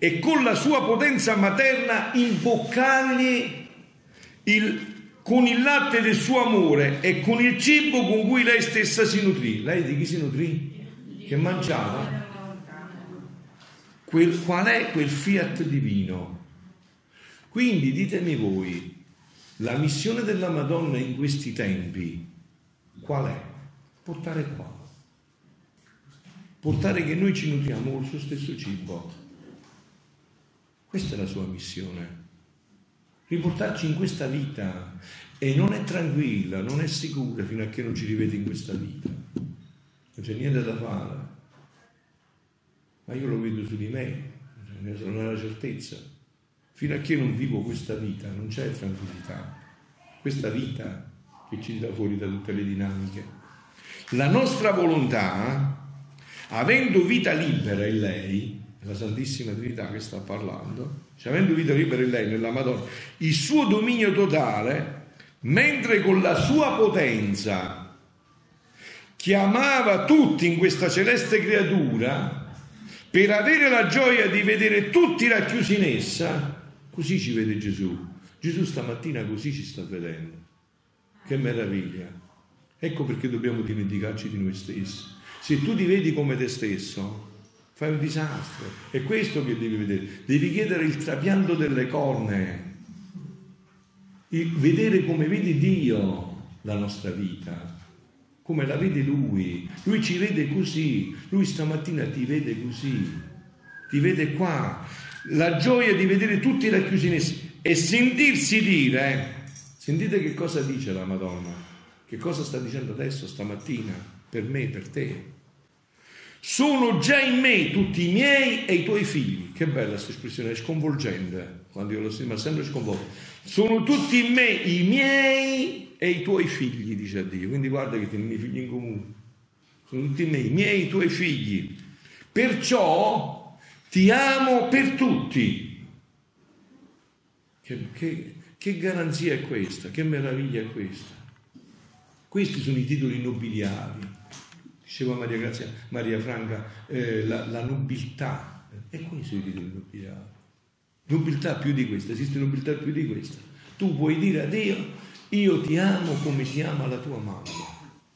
e con la sua potenza materna imboccargli il, con il latte del suo amore e con il cibo con cui lei stessa si nutrì. Lei di chi si nutrì? Che mangiava? Quel, qual è quel fiat divino? Quindi ditemi voi, la missione della Madonna in questi tempi qual è? Portare qua. Portare che noi ci nutriamo col suo stesso cibo questa è la sua missione. Riportarci in questa vita e non è tranquilla, non è sicura fino a che non ci rivede in questa vita. Non c'è niente da fare. Ma io lo vedo su di me, ne sono la certezza. Fino a che non vivo questa vita non c'è tranquillità. Questa vita che ci tira fuori da tutte le dinamiche. La nostra volontà, avendo vita libera in lei, la Santissima Trinità che sta parlando, cioè avendo vita libera in lei, nella Madonna, il suo dominio totale, mentre con la sua potenza chiamava tutti in questa celeste creatura per avere la gioia di vedere tutti racchiusi in essa, così ci vede Gesù. Gesù stamattina così ci sta vedendo. Che meraviglia. Ecco perché dobbiamo dimenticarci di noi stessi. Se tu ti vedi come te stesso, fai un disastro. È questo che devi vedere. Devi chiedere il trapianto delle corne, il vedere come vede Dio la nostra vita, come la vede Lui. Lui ci vede così, Lui stamattina ti vede così, ti vede qua. La gioia di vedere tutti racchiusi in essi e sentirsi dire, sentite che cosa dice la Madonna, che cosa sta dicendo adesso, stamattina, per me, per te sono già in me tutti i miei e i tuoi figli. Che bella questa espressione, è sconvolgente, quando io lo sento, ma sempre sconvolto. Sono tutti in me i miei e i tuoi figli, dice a Dio. Quindi guarda che tieni i figli in comune. Sono tutti in me, i miei e i tuoi figli. Perciò ti amo per tutti. Che, che, che garanzia è questa? Che meraviglia è questa? Questi sono i titoli nobiliari diceva Maria, Grazia, Maria Franca, eh, la, la, nobiltà. E questo è il titolo nobiliare. Nobiltà più di questa, esiste nobiltà più di questa. Tu puoi dire a Dio, io ti amo come si ama la tua mamma,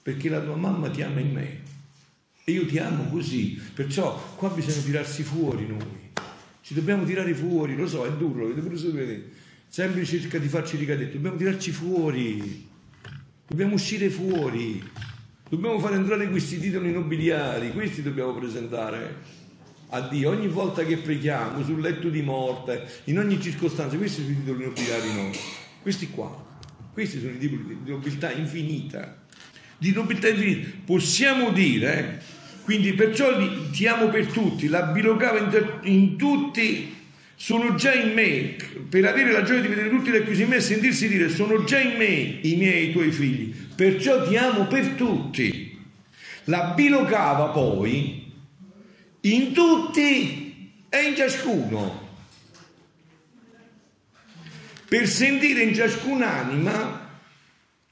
perché la tua mamma ti ama in me. E io ti amo così. Perciò qua bisogna tirarsi fuori noi. Ci dobbiamo tirare fuori, lo so, è duro, lo pure sapere. Sempre cerca di farci ricadere, dobbiamo tirarci fuori. Dobbiamo uscire fuori. Dobbiamo far entrare questi titoli nobiliari, questi dobbiamo presentare a Dio ogni volta che preghiamo, sul letto di morte, in ogni circostanza. Questi sono i titoli nobiliari nostri, questi qua. Questi sono i titoli di nobiltà infinita. Di nobiltà infinita. Possiamo dire, eh, quindi perciò ti amo per tutti, la bilocava in, in tutti sono già in me, per avere la gioia di vedere tutti racchiusi in me e sentirsi dire sono già in me i miei i tuoi figli, perciò ti amo per tutti. La bilocava poi in tutti e in ciascuno, per sentire in ciascun'anima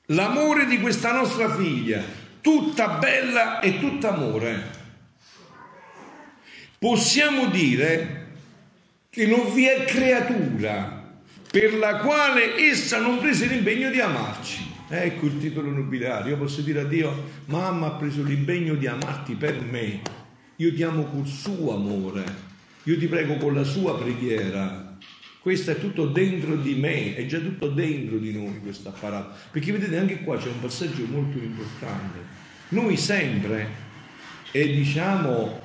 l'amore di questa nostra figlia, tutta bella e tutta amore. Possiamo dire che non vi è creatura per la quale essa non prese l'impegno di amarci. Ecco il titolo nobiliare. Io posso dire a Dio, mamma ha preso l'impegno di amarti per me. Io ti amo col suo amore. Io ti prego con la sua preghiera. Questo è tutto dentro di me, è già tutto dentro di noi questo apparato. Perché vedete anche qua c'è un passaggio molto importante. Noi sempre, e diciamo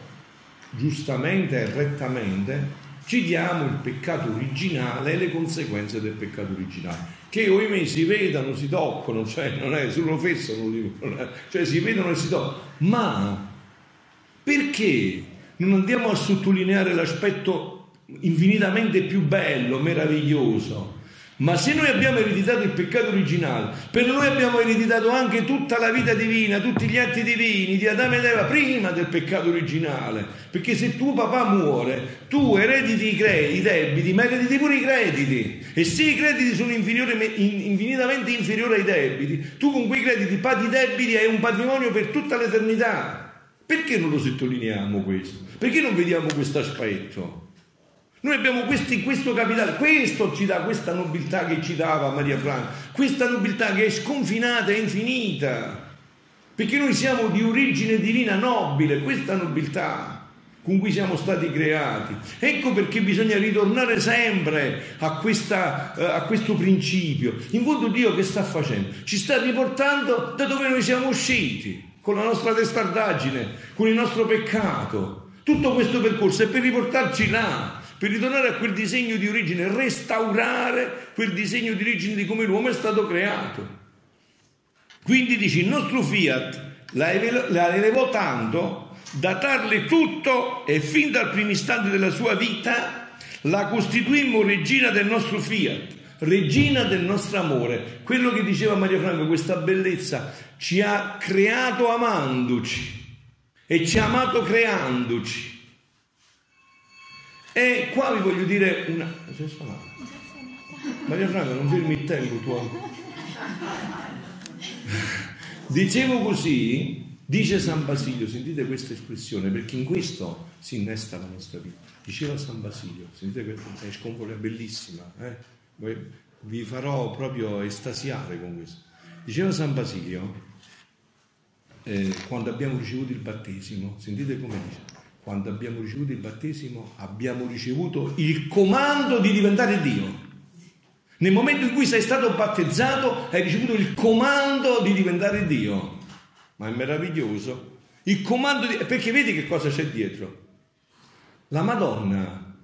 giustamente e rettamente, ci diamo il peccato originale e le conseguenze del peccato originale che ohimè si vedano, si toccano, cioè non è solo fesso, cioè si vedono e si toccano, ma perché non andiamo a sottolineare l'aspetto infinitamente più bello, meraviglioso? Ma se noi abbiamo ereditato il peccato originale, per noi abbiamo ereditato anche tutta la vita divina, tutti gli atti divini di Adamo ed Eva prima del peccato originale. Perché se tuo papà muore, tu erediti i, crediti, i debiti, ma erediti pure i crediti. E se i crediti sono infinitamente inferiori ai debiti, tu con quei crediti paghi i debiti e hai un patrimonio per tutta l'eternità. Perché non lo sottolineiamo questo? Perché non vediamo questo aspetto? Noi abbiamo questi, questo capitale, questo ci dà questa nobiltà che ci dava Maria Franca, questa nobiltà che è sconfinata e infinita, perché noi siamo di origine divina nobile, questa nobiltà con cui siamo stati creati. Ecco perché bisogna ritornare sempre a, questa, eh, a questo principio. In fondo Dio che sta facendo? Ci sta riportando da dove noi siamo usciti, con la nostra testardaggine, con il nostro peccato. Tutto questo percorso è per riportarci là, per ritornare a quel disegno di origine, restaurare quel disegno di origine di come l'uomo è stato creato. Quindi dice, il nostro fiat la, elevò tanto da darle tutto e fin dal primo istante della sua vita la costituimmo regina del nostro fiat, regina del nostro amore. Quello che diceva Maria Franco, questa bellezza, ci ha creato amandoci e ci ha amato creandoci. E qua vi voglio dire una... Maria Franca, non fermi il tempo tuo. Dicevo così, dice San Basilio, sentite questa espressione, perché in questo si innesta la nostra vita. Diceva San Basilio, sentite questa è scompole, bellissima, eh? vi farò proprio estasiare con questo. Diceva San Basilio, eh, quando abbiamo ricevuto il battesimo, sentite come dice, quando abbiamo ricevuto il battesimo, abbiamo ricevuto il comando di diventare Dio. Nel momento in cui sei stato battezzato, hai ricevuto il comando di diventare Dio. Ma è meraviglioso. Il comando di... Perché vedi che cosa c'è dietro? La Madonna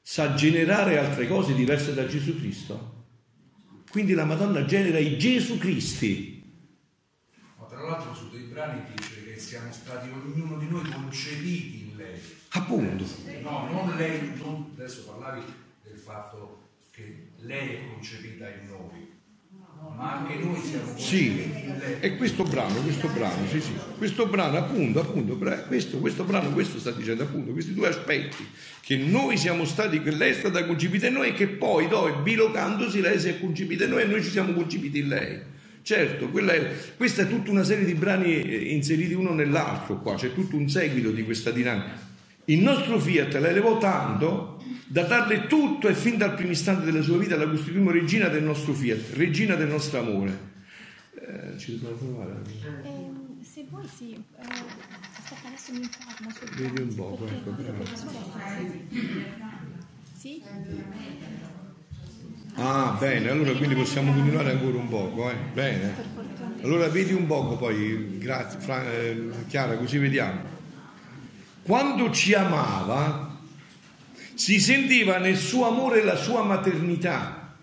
sa generare altre cose diverse da Gesù Cristo. Quindi la Madonna genera i Gesù Cristi. Ma tra l'altro su dei brani dice siamo stati ognuno di noi concepiti in lei. Appunto. No, non lei, non, adesso parlavi del fatto che lei è concepita in noi, ma anche noi siamo concepiti sì, in lei. E questo brano, questo brano, sì, sì, questo brano appunto, appunto, questo, questo brano, questo sta dicendo appunto, questi due aspetti, che noi siamo stati, che lei è stata concepita in noi e che poi, dove, bilocandosi, lei si è concepita in noi e noi ci siamo concepiti in lei. Certo, è, questa è tutta una serie di brani eh, inseriti uno nell'altro qua, c'è tutto un seguito di questa dinamica. Il nostro Fiat la elevò tanto da darle tutto e fin dal primo istante della sua vita la costituimmo regina del nostro Fiat, regina del nostro amore. Eh, ci dobbiamo provare? Eh, se vuoi sì, eh, aspetta adesso mi informo. Vedi un po', ecco, bravo. Sì? Ah, bene, allora quindi possiamo continuare ancora un poco, eh? Bene. Allora vedi un poco poi, grazie Fra, eh, Chiara, così vediamo. Quando ci amava, si sentiva nel suo amore la sua maternità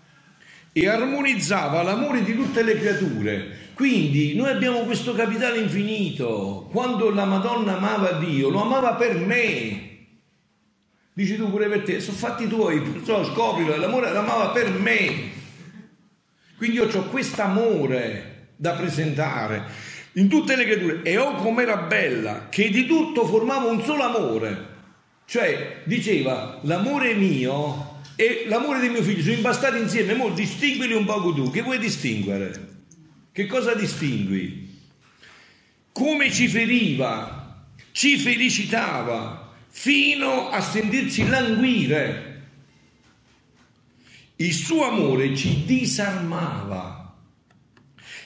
e armonizzava l'amore di tutte le creature. Quindi noi abbiamo questo capitale infinito. Quando la Madonna amava Dio, lo amava per me Dici tu pure per te, sono fatti tuoi, perciò scoprilo, l'amore l'amava per me. Quindi io ho questo amore da presentare in tutte le creature e oh com'era bella, che di tutto formava un solo amore. Cioè diceva l'amore mio e l'amore di mio figlio sono impastati insieme, mo distinguili un poco tu, che vuoi distinguere? Che cosa distingui? Come ci feriva, ci felicitava, fino a sentirci languire. Il suo amore ci disarmava,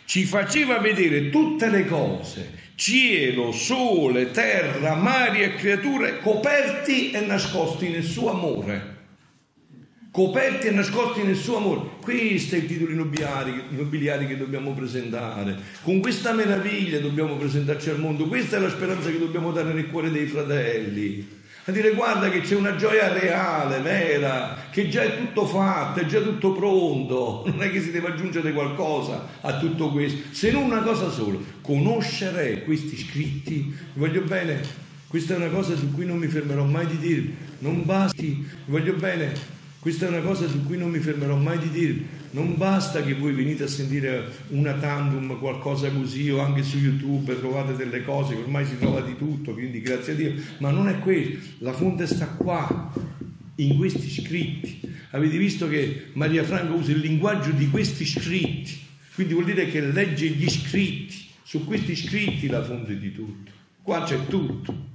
ci faceva vedere tutte le cose, cielo, sole, terra, mari e creature coperti e nascosti nel suo amore. coperti e nascosti nel suo amore. Questo è il titolo immobiliari che dobbiamo presentare. Con questa meraviglia dobbiamo presentarci al mondo. Questa è la speranza che dobbiamo dare nel cuore dei fratelli. A dire guarda che c'è una gioia reale, vera, che già è tutto fatto, è già tutto pronto. Non è che si deve aggiungere qualcosa a tutto questo, se non una cosa sola, conoscere questi scritti. Voglio bene, questa è una cosa su cui non mi fermerò mai di dire. Non basti, voglio bene, questa è una cosa su cui non mi fermerò mai di dire. Non basta che voi venite a sentire una tandem, qualcosa così, o anche su YouTube trovate delle cose, che ormai si trova di tutto, quindi grazie a Dio. Ma non è questo, la fonte sta qua, in questi scritti. Avete visto che Maria Franca usa il linguaggio di questi scritti, quindi vuol dire che legge gli scritti, su questi scritti la fonte di tutto. Qua c'è tutto.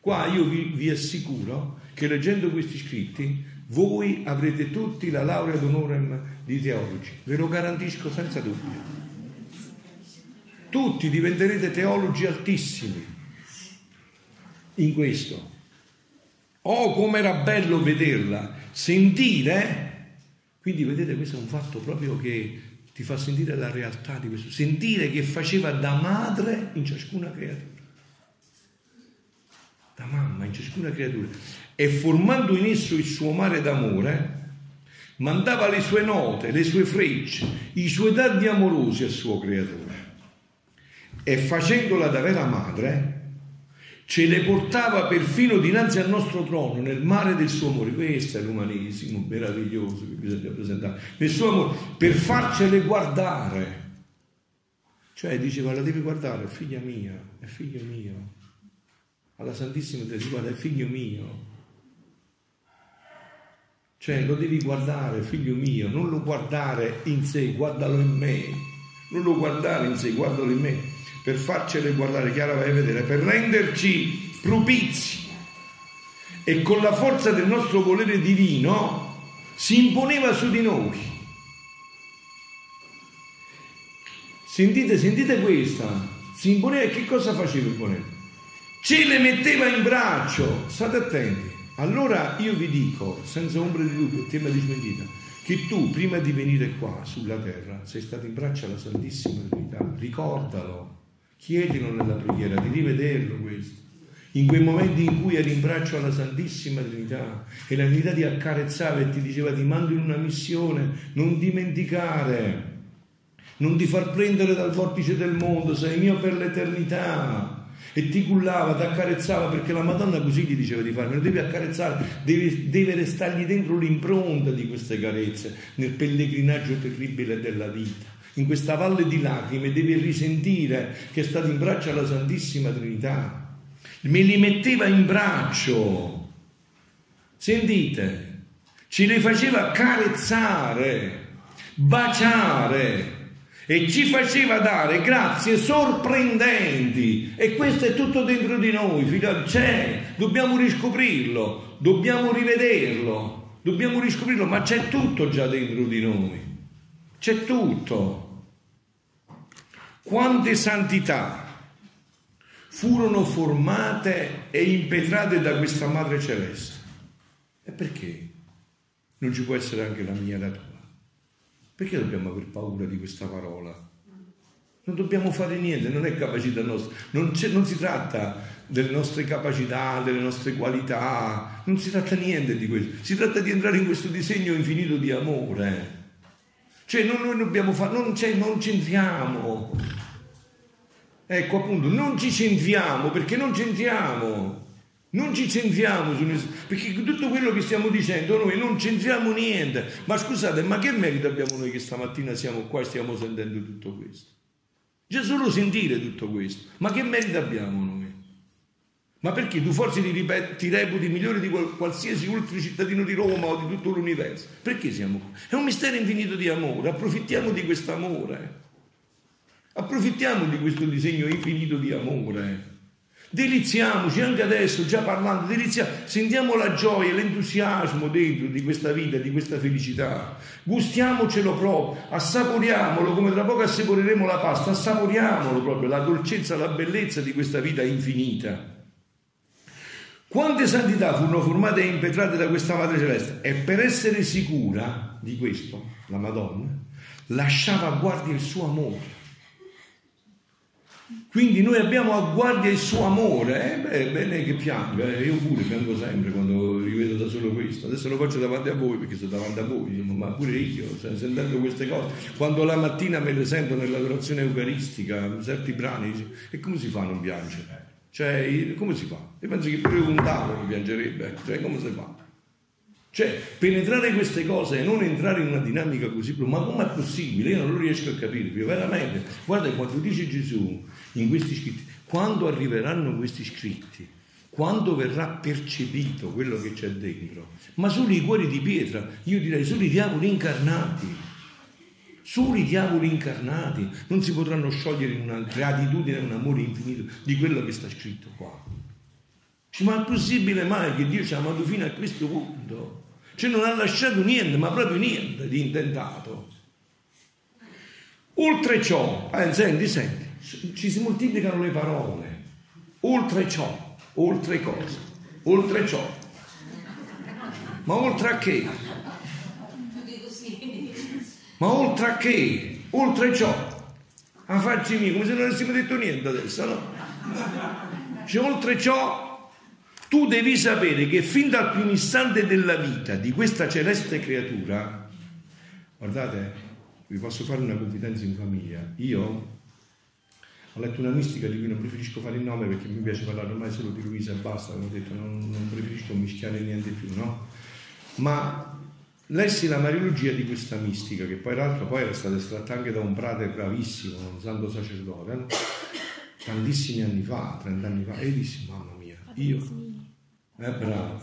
Qua io vi, vi assicuro che leggendo questi scritti voi avrete tutti la laurea d'onorem di teologi, ve lo garantisco senza dubbio. Tutti diventerete teologi altissimi in questo. Oh, com'era bello vederla, sentire. Quindi vedete, questo è un fatto proprio che ti fa sentire la realtà di questo, sentire che faceva da madre in ciascuna creatura. Da mamma in ciascuna creatura e formando in esso il suo mare d'amore, mandava le sue note, le sue frecce, i suoi dardi amorosi al suo creatore. E facendola da vera madre, ce le portava perfino dinanzi al nostro trono nel mare del suo amore. Questo è l'umanesimo meraviglioso che bisogna presentare. Nel suo amore, per farcele guardare. Cioè diceva, la devi guardare, figlia mia, figlio mio. Alla Santissima Trinità, guarda, è figlio mio cioè lo devi guardare, figlio mio, non lo guardare in sé, guardalo in me. Non lo guardare in sé, guardalo in me. Per farcele guardare, chiara vai a vedere, per renderci propizi. E con la forza del nostro volere divino si imponeva su di noi. Sentite, sentite questa. Si imponeva, che cosa faceva imponere? Ce le metteva in braccio, state attenti. Allora io vi dico, senza ombra di dubbio, tema di smentita, che tu prima di venire qua sulla terra sei stato in braccio alla Santissima Trinità, ricordalo, chiedilo nella preghiera di rivederlo questo. In quei momenti in cui eri in braccio alla Santissima Trinità e la Trinità ti accarezzava e ti diceva ti mando in una missione, non dimenticare, non ti far prendere dal vortice del mondo, sei mio per l'eternità e ti cullava, ti accarezzava perché la Madonna così gli diceva di fare, lo devi accarezzare, devi, deve restargli dentro l'impronta di queste carezze nel pellegrinaggio terribile della vita. In questa valle di lacrime devi risentire che è stato in braccio alla Santissima Trinità. Me li metteva in braccio. Sentite, ce li faceva carezzare, baciare e ci faceva dare grazie sorprendenti e questo è tutto dentro di noi, figlio, c'è, dobbiamo riscoprirlo, dobbiamo rivederlo, dobbiamo riscoprirlo, ma c'è tutto già dentro di noi, c'è tutto. Quante santità furono formate e impetrate da questa Madre Celeste? E perché non ci può essere anche la mia natura? Perché dobbiamo aver paura di questa parola? Non dobbiamo fare niente, non è capacità nostra, non, non, si tratta delle nostre capacità, delle nostre qualità, non si tratta niente di questo, si tratta di entrare in questo disegno infinito di amore. Cioè non, noi dobbiamo fare, non, non centriamo. Ecco appunto, non ci centriamo perché non centriamo. Non ci centriamo su nessuno, perché tutto quello che stiamo dicendo noi non centriamo niente. Ma scusate, ma che merito abbiamo noi che stamattina siamo qua e stiamo sentendo tutto questo? Già solo sentire tutto questo. Ma che merito abbiamo noi? Ma perché tu forse ti, ripeti, ti reputi migliore di qualsiasi altro cittadino di Roma o di tutto l'universo? Perché siamo qua? È un mistero infinito di amore, approfittiamo di questo amore. Approfittiamo di questo disegno infinito di amore. Deliziamoci anche adesso, già parlando, deliziamo, sentiamo la gioia, l'entusiasmo dentro di questa vita, di questa felicità. Gustiamocelo proprio, assaporiamolo come tra poco assaporeremo la pasta, assaporiamolo proprio, la dolcezza, la bellezza di questa vita infinita. Quante santità furono formate e impetrate da questa Madre Celeste? E per essere sicura di questo, la Madonna lasciava a guardia il suo amore. Quindi noi abbiamo a guardia il suo amore, eh? Beh, bene che pianga, eh? io pure piango sempre quando rivedo da solo questo, adesso lo faccio davanti a voi perché sono davanti a voi, ma pure io, sentendo queste cose, quando la mattina me le sento nell'adorazione eucaristica, certi brani, e come si fa a non piangere? Cioè, come si fa? Io penso che pure un tavolo piangerebbe, cioè come si fa? Cioè, penetrare queste cose e non entrare in una dinamica così, ma come è possibile? Io non lo riesco a capire, veramente. Guarda quando dice Gesù in questi scritti, quando arriveranno questi scritti, quando verrà percepito quello che c'è dentro, ma solo i cuori di pietra, io direi solo i diavoli incarnati, solo i diavoli incarnati non si potranno sciogliere in una gratitudine e un amore infinito di quello che sta scritto qua. Ma è possibile mai che Dio ci ha amato fino a questo punto? Cioè non ha lasciato niente, ma proprio niente di intentato. Oltre ciò, eh, senti, senti, ci si moltiplicano le parole. Oltre ciò, oltre cosa? Oltre ciò. Ma oltre a che? Ma oltre a che? Oltre ciò. A farci mia, come se non avessimo detto niente adesso, no? Cioè, oltre ciò, tu devi sapere che fin dal primo istante della vita di questa celeste creatura, guardate, vi posso fare una confidenza in famiglia, io ho letto una mistica di cui non preferisco fare il nome perché mi piace parlare ormai solo di Luisa e basta, ho detto, non, non preferisco mischiare niente più, no? Ma lessi la mariologia di questa mistica, che poi l'altro poi era stata estratta anche da un prate bravissimo, un santo sacerdote, no? tantissimi anni fa, 30 anni fa, e dissi, mamma mia, io, eh, bravo,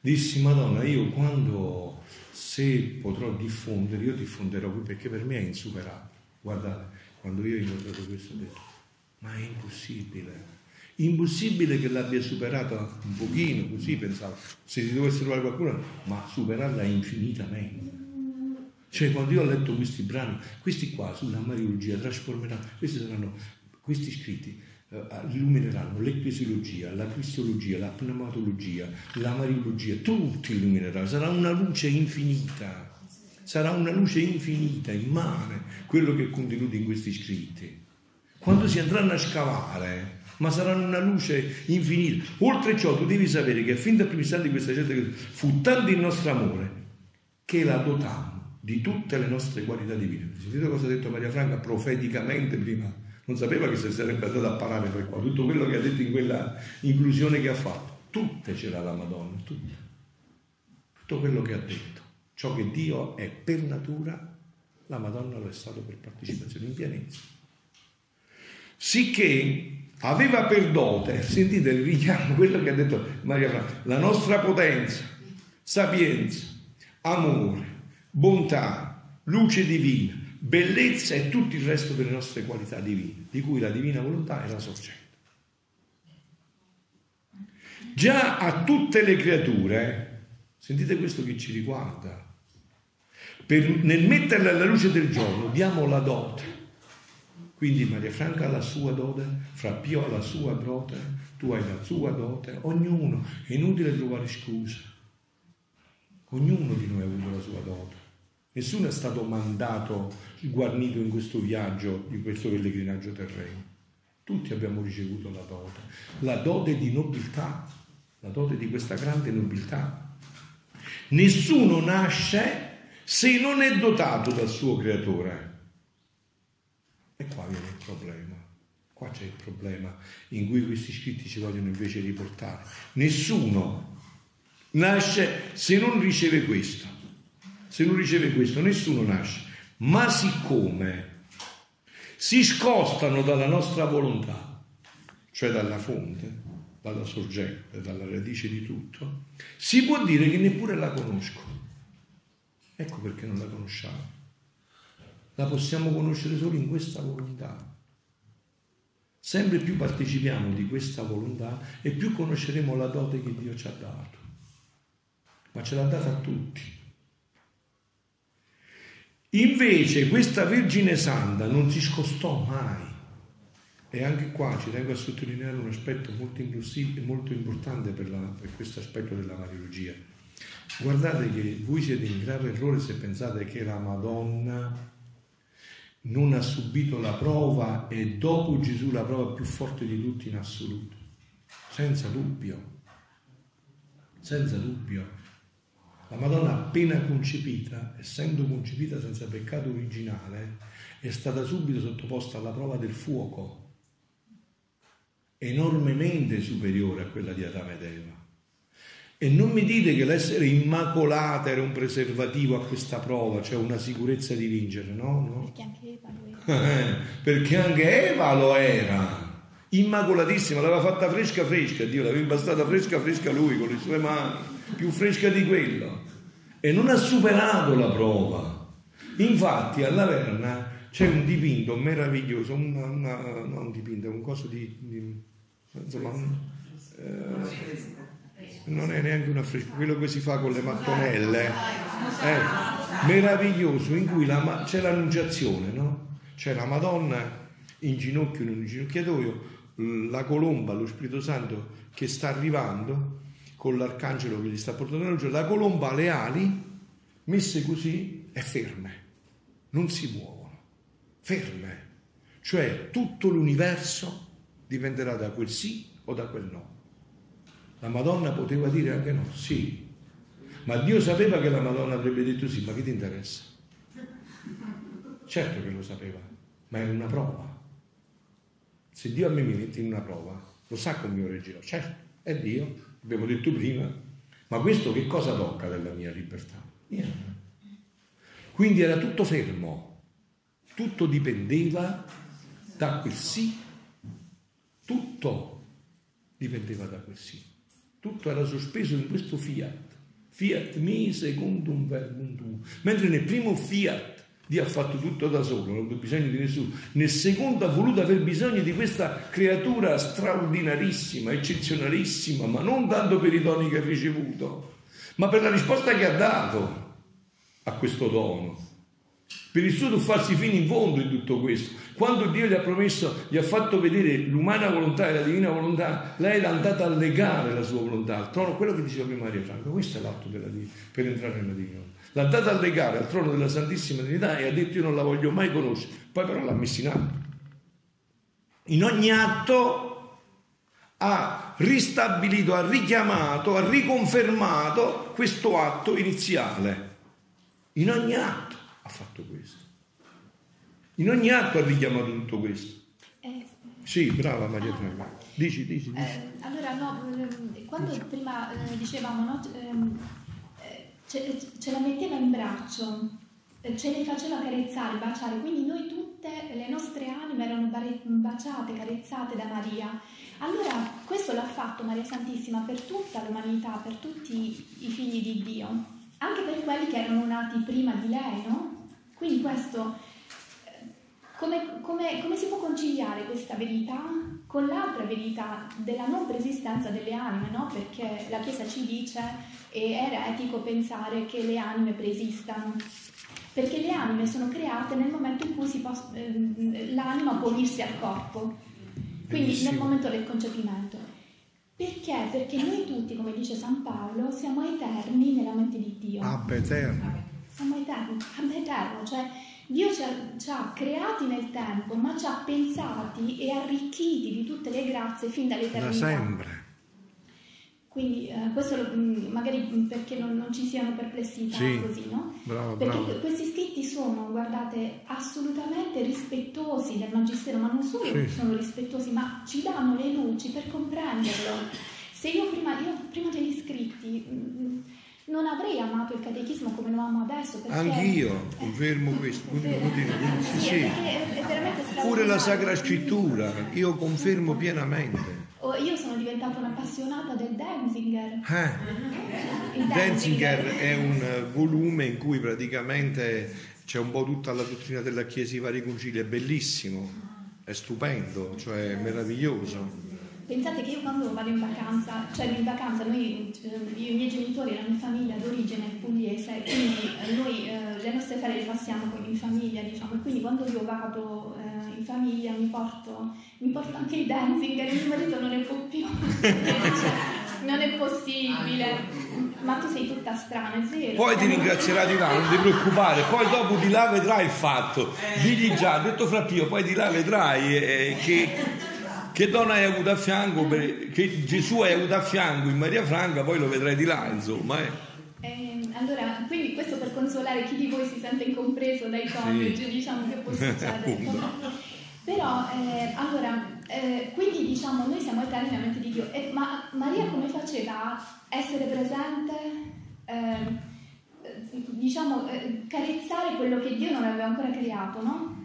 dissi, Madonna, io quando, se potrò diffondere, io diffonderò qui perché per me è insuperabile. Guardate, quando io ho incontrato questo ho detto, ma è impossibile. Impossibile che l'abbia superata un pochino, così pensavo, se si dovesse trovare qualcuno, ma superarla infinitamente. Cioè quando io ho letto questi brani, questi qua sulla mariologia trasformeranno, questi saranno, questi scritti illumineranno l'ecclesiologia, la cristologia, la pneumatologia, la mariologia, tutti illumineranno, sarà una luce infinita, sarà una luce infinita, immane, quello che è contenuto in questi scritti. Quando si andranno a scavare, ma saranno una luce infinita. Oltre ciò, tu devi sapere che fin dal primo istante di questa certa fu tanto il nostro amore che la dotammo di tutte le nostre qualità divine. Sentite cosa ha detto Maria Franca profeticamente prima? Non sapeva che si sarebbe andato a parare per qua. Tutto quello che ha detto in quella inclusione che ha fatto. Tutte c'era la Madonna, tutte. Tutto quello che ha detto. Ciò che Dio è per natura, la Madonna lo è stato per partecipazione in pienezza. Sicché aveva per dote, sentite il richiamo, quello che ha detto Maria Franca, la nostra potenza, sapienza, amore, bontà, luce divina, bellezza e tutto il resto delle nostre qualità divine, di cui la divina volontà è la sorgente. Già a tutte le creature, sentite questo che ci riguarda, per, nel metterle alla luce del giorno diamo la dote quindi Maria Franca ha la sua dote, Fra Pio ha la sua dote, tu hai la sua dote, ognuno, è inutile trovare scuse. Ognuno di noi ha avuto la sua dote. Nessuno è stato mandato, guarnito in questo viaggio, di questo pellegrinaggio terreno. Tutti abbiamo ricevuto la dote, la dote di nobiltà, la dote di questa grande nobiltà. Nessuno nasce se non è dotato dal suo creatore. E qua viene il problema. Qua c'è il problema in cui questi scritti ci vogliono invece riportare. Nessuno nasce se non riceve questo. Se non riceve questo, nessuno nasce. Ma siccome si scostano dalla nostra volontà, cioè dalla fonte, dalla sorgente, dalla radice di tutto, si può dire che neppure la conosco. Ecco perché non la conosciamo la possiamo conoscere solo in questa volontà. Sempre più partecipiamo di questa volontà e più conosceremo la dote che Dio ci ha dato. Ma ce l'ha data a tutti. Invece questa Vergine Santa non si scostò mai E anche qua ci tengo a sottolineare un aspetto molto, molto importante per, la, per questo aspetto della Mariologia. Guardate che voi siete in grave errore se pensate che la Madonna non ha subito la prova e dopo Gesù la prova più forte di tutti in assoluto. Senza dubbio. Senza dubbio. La Madonna appena concepita, essendo concepita senza peccato originale, è stata subito sottoposta alla prova del fuoco enormemente superiore a quella di Adamo ed Eva. E non mi dite che l'essere immacolata era un preservativo a questa prova, cioè una sicurezza di vincere, no? no? Perché anche Eva lo era. Perché anche Eva lo era. Immacolatissima, l'aveva fatta fresca fresca, Dio l'aveva impastata fresca fresca lui con le sue mani, più fresca di quello. E non ha superato la prova. Infatti alla Verna c'è un dipinto meraviglioso, una, una, no, un dipinto, un coso di, di insomma, eh, non è neanche una fresca, quello che si fa con le mattonelle, eh, meraviglioso, in cui la, c'è l'annunciazione, no? C'è la Madonna in ginocchio, in un ginocchiatoio, la colomba, lo Spirito Santo che sta arrivando con l'arcangelo che gli sta portando la luce, la colomba ha le ali messe così e ferme, non si muovono, ferme, cioè tutto l'universo dipenderà da quel sì o da quel no. La Madonna poteva dire anche no, sì, ma Dio sapeva che la Madonna avrebbe detto sì, ma che ti interessa? Certo che lo sapeva, ma era una prova. Se Dio a me mi mette in una prova, lo sa come io reagirò. Certo, è Dio, abbiamo detto prima, ma questo che cosa tocca della mia libertà? Niente. Quindi era tutto fermo, tutto dipendeva da quel sì tutto dipendeva da quel sì. Tutto era sospeso in questo fiat. Fiat mi secundum verbum tuum. Mentre nel primo fiat Dio ha fatto tutto da solo, non ha bisogno di nessuno. Nel secondo ha voluto aver bisogno di questa creatura straordinarissima, eccezionalissima, ma non tanto per i doni che ha ricevuto, ma per la risposta che ha dato a questo dono per il suo tuffarsi fino in fondo in tutto questo. Quando Dio gli ha promesso, gli ha fatto vedere l'umana volontà e la divina volontà, lei è andata a legare la sua volontà al trono, quello che diceva prima Maria Franca, questo è l'atto della divina, per entrare nella divina volontà. L'ha andata a legare al trono della Santissima Trinità e ha detto io non la voglio mai conoscere, poi però l'ha messa in atto. In ogni atto ha ristabilito, ha richiamato, ha riconfermato questo atto iniziale. In ogni atto fatto questo. In ogni atto ha richiamato tutto questo. Eh, sì, brava Maria Tranga. Dici, dici, dici. Eh, allora, no, ehm, quando dici. prima eh, dicevamo, no, ehm, eh, ce, ce, la metteva in braccio, ce le faceva carezzare, baciare, quindi noi tutte, le nostre anime erano baciate, carezzate da Maria. Allora, questo l'ha fatto Maria Santissima per tutta l'umanità, per tutti i figli di Dio, anche per quelli che erano nati prima di lei, no? Quindi questo, come, come, come si può conciliare questa verità con l'altra verità della non preesistenza delle anime, no? Perché la Chiesa ci dice è eretico pensare che le anime preesistano, perché le anime sono create nel momento in cui poss- eh, l'anima può unirsi al corpo, quindi Benissimo. nel momento del concepimento. Perché? Perché noi tutti, come dice San Paolo, siamo eterni nella mente di Dio. Ah, eterni siamo eterni, ab eterno, cioè Dio ci ha, ci ha, creati nel tempo, ma ci ha pensati e arricchiti di tutte le grazie fin dall'eternità. Da sempre. Quindi eh, questo mm, magari perché non, non, ci siano perplessità sì, così, no? Bravo, perché bravo. questi scritti sono, guardate, assolutamente rispettosi del Magistero, ma non solo sì. sono rispettosi, ma ci danno le luci per comprenderlo. Se io prima, io prima degli scritti mm, non avrei amato il catechismo come lo amo adesso. Perché, Anch'io confermo questo. Sì, sì. È, è Pure la Sacra Scrittura, io confermo pienamente. Oh, io sono diventata un'appassionata del Denzinger. Eh. Il Denzinger è un volume in cui praticamente c'è un po' tutta la dottrina della Chiesa, i vari concili, è bellissimo, è stupendo, cioè è meraviglioso pensate che io quando vado in vacanza, cioè in vacanza noi, eh, io, i miei genitori, la mia famiglia d'origine pugliese, quindi eh, noi eh, le nostre ferie le passiamo in famiglia, diciamo, quindi quando io vado eh, in famiglia mi porto, mi porto anche il dancing e mio marito non ne può più, non è possibile, ma tu sei tutta strana, è vero. Poi ti ringrazierà di là, non ti preoccupare, poi dopo di là vedrai il fatto. Digli già, detto fra Pio, poi di là vedrai eh, che, che donna hai avuto a fianco, per- che Gesù hai avuto a fianco in Maria Franca, poi lo vedrai di là, insomma. eh. Eh, allora, quindi questo per consolare chi di voi si sente incompreso dai coniugi, diciamo che può succedere. Però, eh, allora, eh, quindi diciamo, noi siamo eterni nella mente di Dio. E, ma Maria come faceva a essere presente, eh, eh, diciamo, eh, carezzare quello che Dio non aveva ancora creato, no?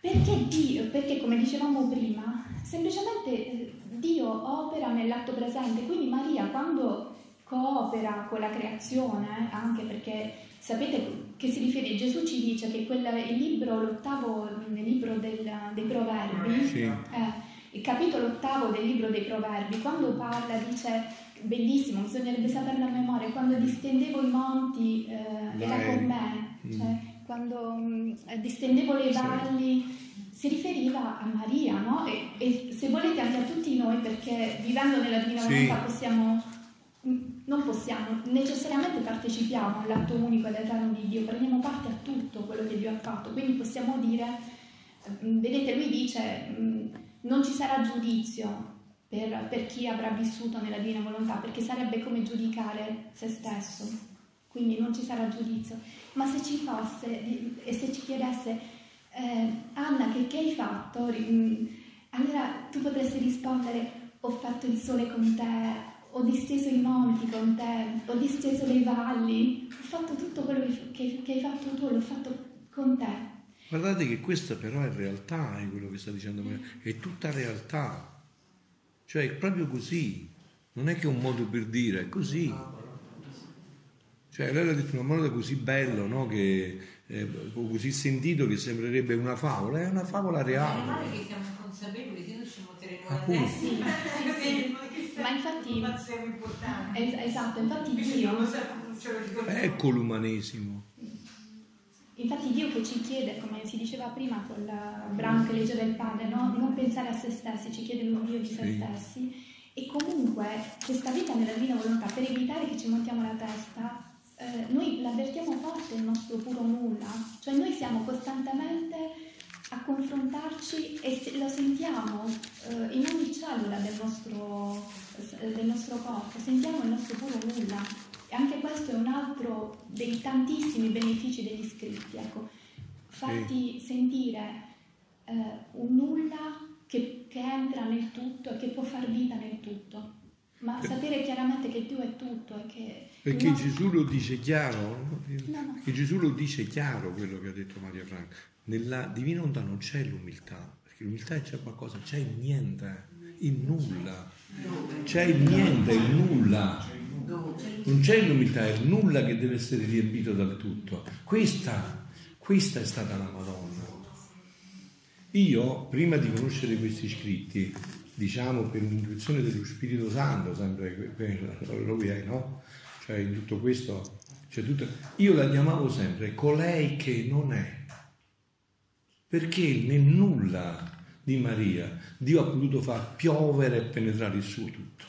Perché Dio, perché come dicevamo prima, semplicemente eh, Dio opera nell'atto presente, quindi Maria quando coopera con la creazione, anche perché sapete che si riferisce, Gesù ci dice che quel, il libro, l'ottavo nel libro del- dei proverbi, Sì. eh, il capitolo ottavo del libro dei proverbi, quando parla, dice, bellissimo, bisognerebbe saperlo a memoria, quando distendevo i monti eh, era con me, cioè, quando mm, eh, distendevo le valli, si riferiva a Maria, no? E, e se volete anche a tutti noi, perché vivendo nella Divina Sì. Volontà possiamo, mm, non possiamo, necessariamente partecipiamo all'atto unico ed eterno di Dio, prendiamo parte a tutto quello che Dio ha fatto, quindi possiamo dire, mm, vedete, lui dice, mm, non ci sarà giudizio per, per chi avrà vissuto nella Divina Volontà, perché sarebbe come giudicare se stesso, quindi non ci sarà giudizio. Ma se ci fosse e se ci chiedesse, eh, Anna, che, che hai fatto? Mm, Allora tu potresti rispondere, ho fatto il sole con te, ho disteso i monti con te, ho disteso le valli, ho fatto tutto quello che, che- che hai fatto tu, l'ho fatto con te. Guardate che questa però è realtà, è quello che sta dicendo Maria, è tutta realtà. Cioè è proprio così, non è che è un modo per dire, è così. Cioè lei l'ha detto in un modo così bello, no? che, eh, così sentito che sembrerebbe una favola, è una favola reale. male che siamo consapevoli che noi ci muoveremo la Appunto. testa. Sì, sì, sì. Ma infatti- Ma. Es- esatto, infatti Dio. Ecco l'umanesimo. infatti Dio che ci chiede, come si diceva prima col brano che leggeva il padre, no? di non pensare a se stessi, ci chiede un Dio di se Sì. stessi. E comunque questa vita nella divina volontà, per evitare che ci montiamo la testa, eh, noi l'avvertiamo forte il nostro puro nulla, cioè noi siamo costantemente a confrontarci e lo sentiamo eh, in ogni cellula del nostro, eh, del nostro corpo, sentiamo il nostro puro nulla. E anche questo è un altro dei tantissimi benefici degli scritti, ecco, farti sentire eh, un nulla che, che entra nel tutto e che può far vita nel tutto, ma sapere chiaramente che Dio è tutto e che... Perché no- Gesù lo dice chiaro, no? No. Che Gesù lo dice chiaro quello che ha detto Maria Franca. Nella divina volontà non c'è l'umiltà, perché l'umiltà c'è qualcosa, c'è il niente, il nulla. C'è il niente, il nulla. Non c'è l'umiltà, è il nulla che deve essere riempito dal tutto. Questa, questa è stata la Madonna. Io, prima di conoscere questi scritti, diciamo per un'intuizione dello Spirito Santo, sempre que- que- lui è, no? Cioè in tutto questo, c'è tutto, io la chiamavo sempre colei che non è, perché nel nulla di Maria Dio ha potuto far piovere e penetrare il suo tutto.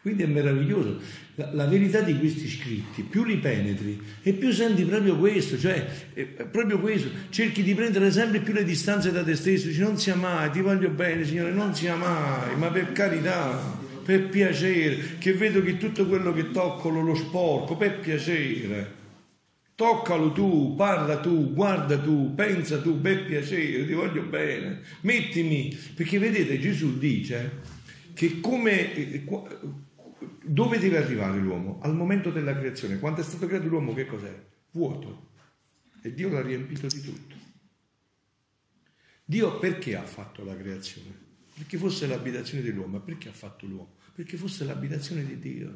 Quindi è meraviglioso. La, la verità di questi scritti, più li penetri e più senti proprio questo, cioè è proprio questo. Cerchi di prendere sempre più le distanze da te stesso, dici non sia mai, ti voglio bene, Signore, non sia mai, ma per carità, per piacere, che vedo che tutto quello che tocco lo, lo sporco, per piacere. Toccalo tu, parla tu, guarda tu, pensa tu, per piacere, ti voglio bene. Mettimi, perché vedete Gesù dice che come eh, dove deve arrivare l'uomo? Al momento della creazione. Quando è stato creato l'uomo che cos'è? Vuoto. E Dio l'ha riempito di tutto. Dio perché ha fatto la creazione? Perché fosse l'abitazione dell'uomo. Ma perché ha fatto l'uomo? Perché fosse l'abitazione di Dio.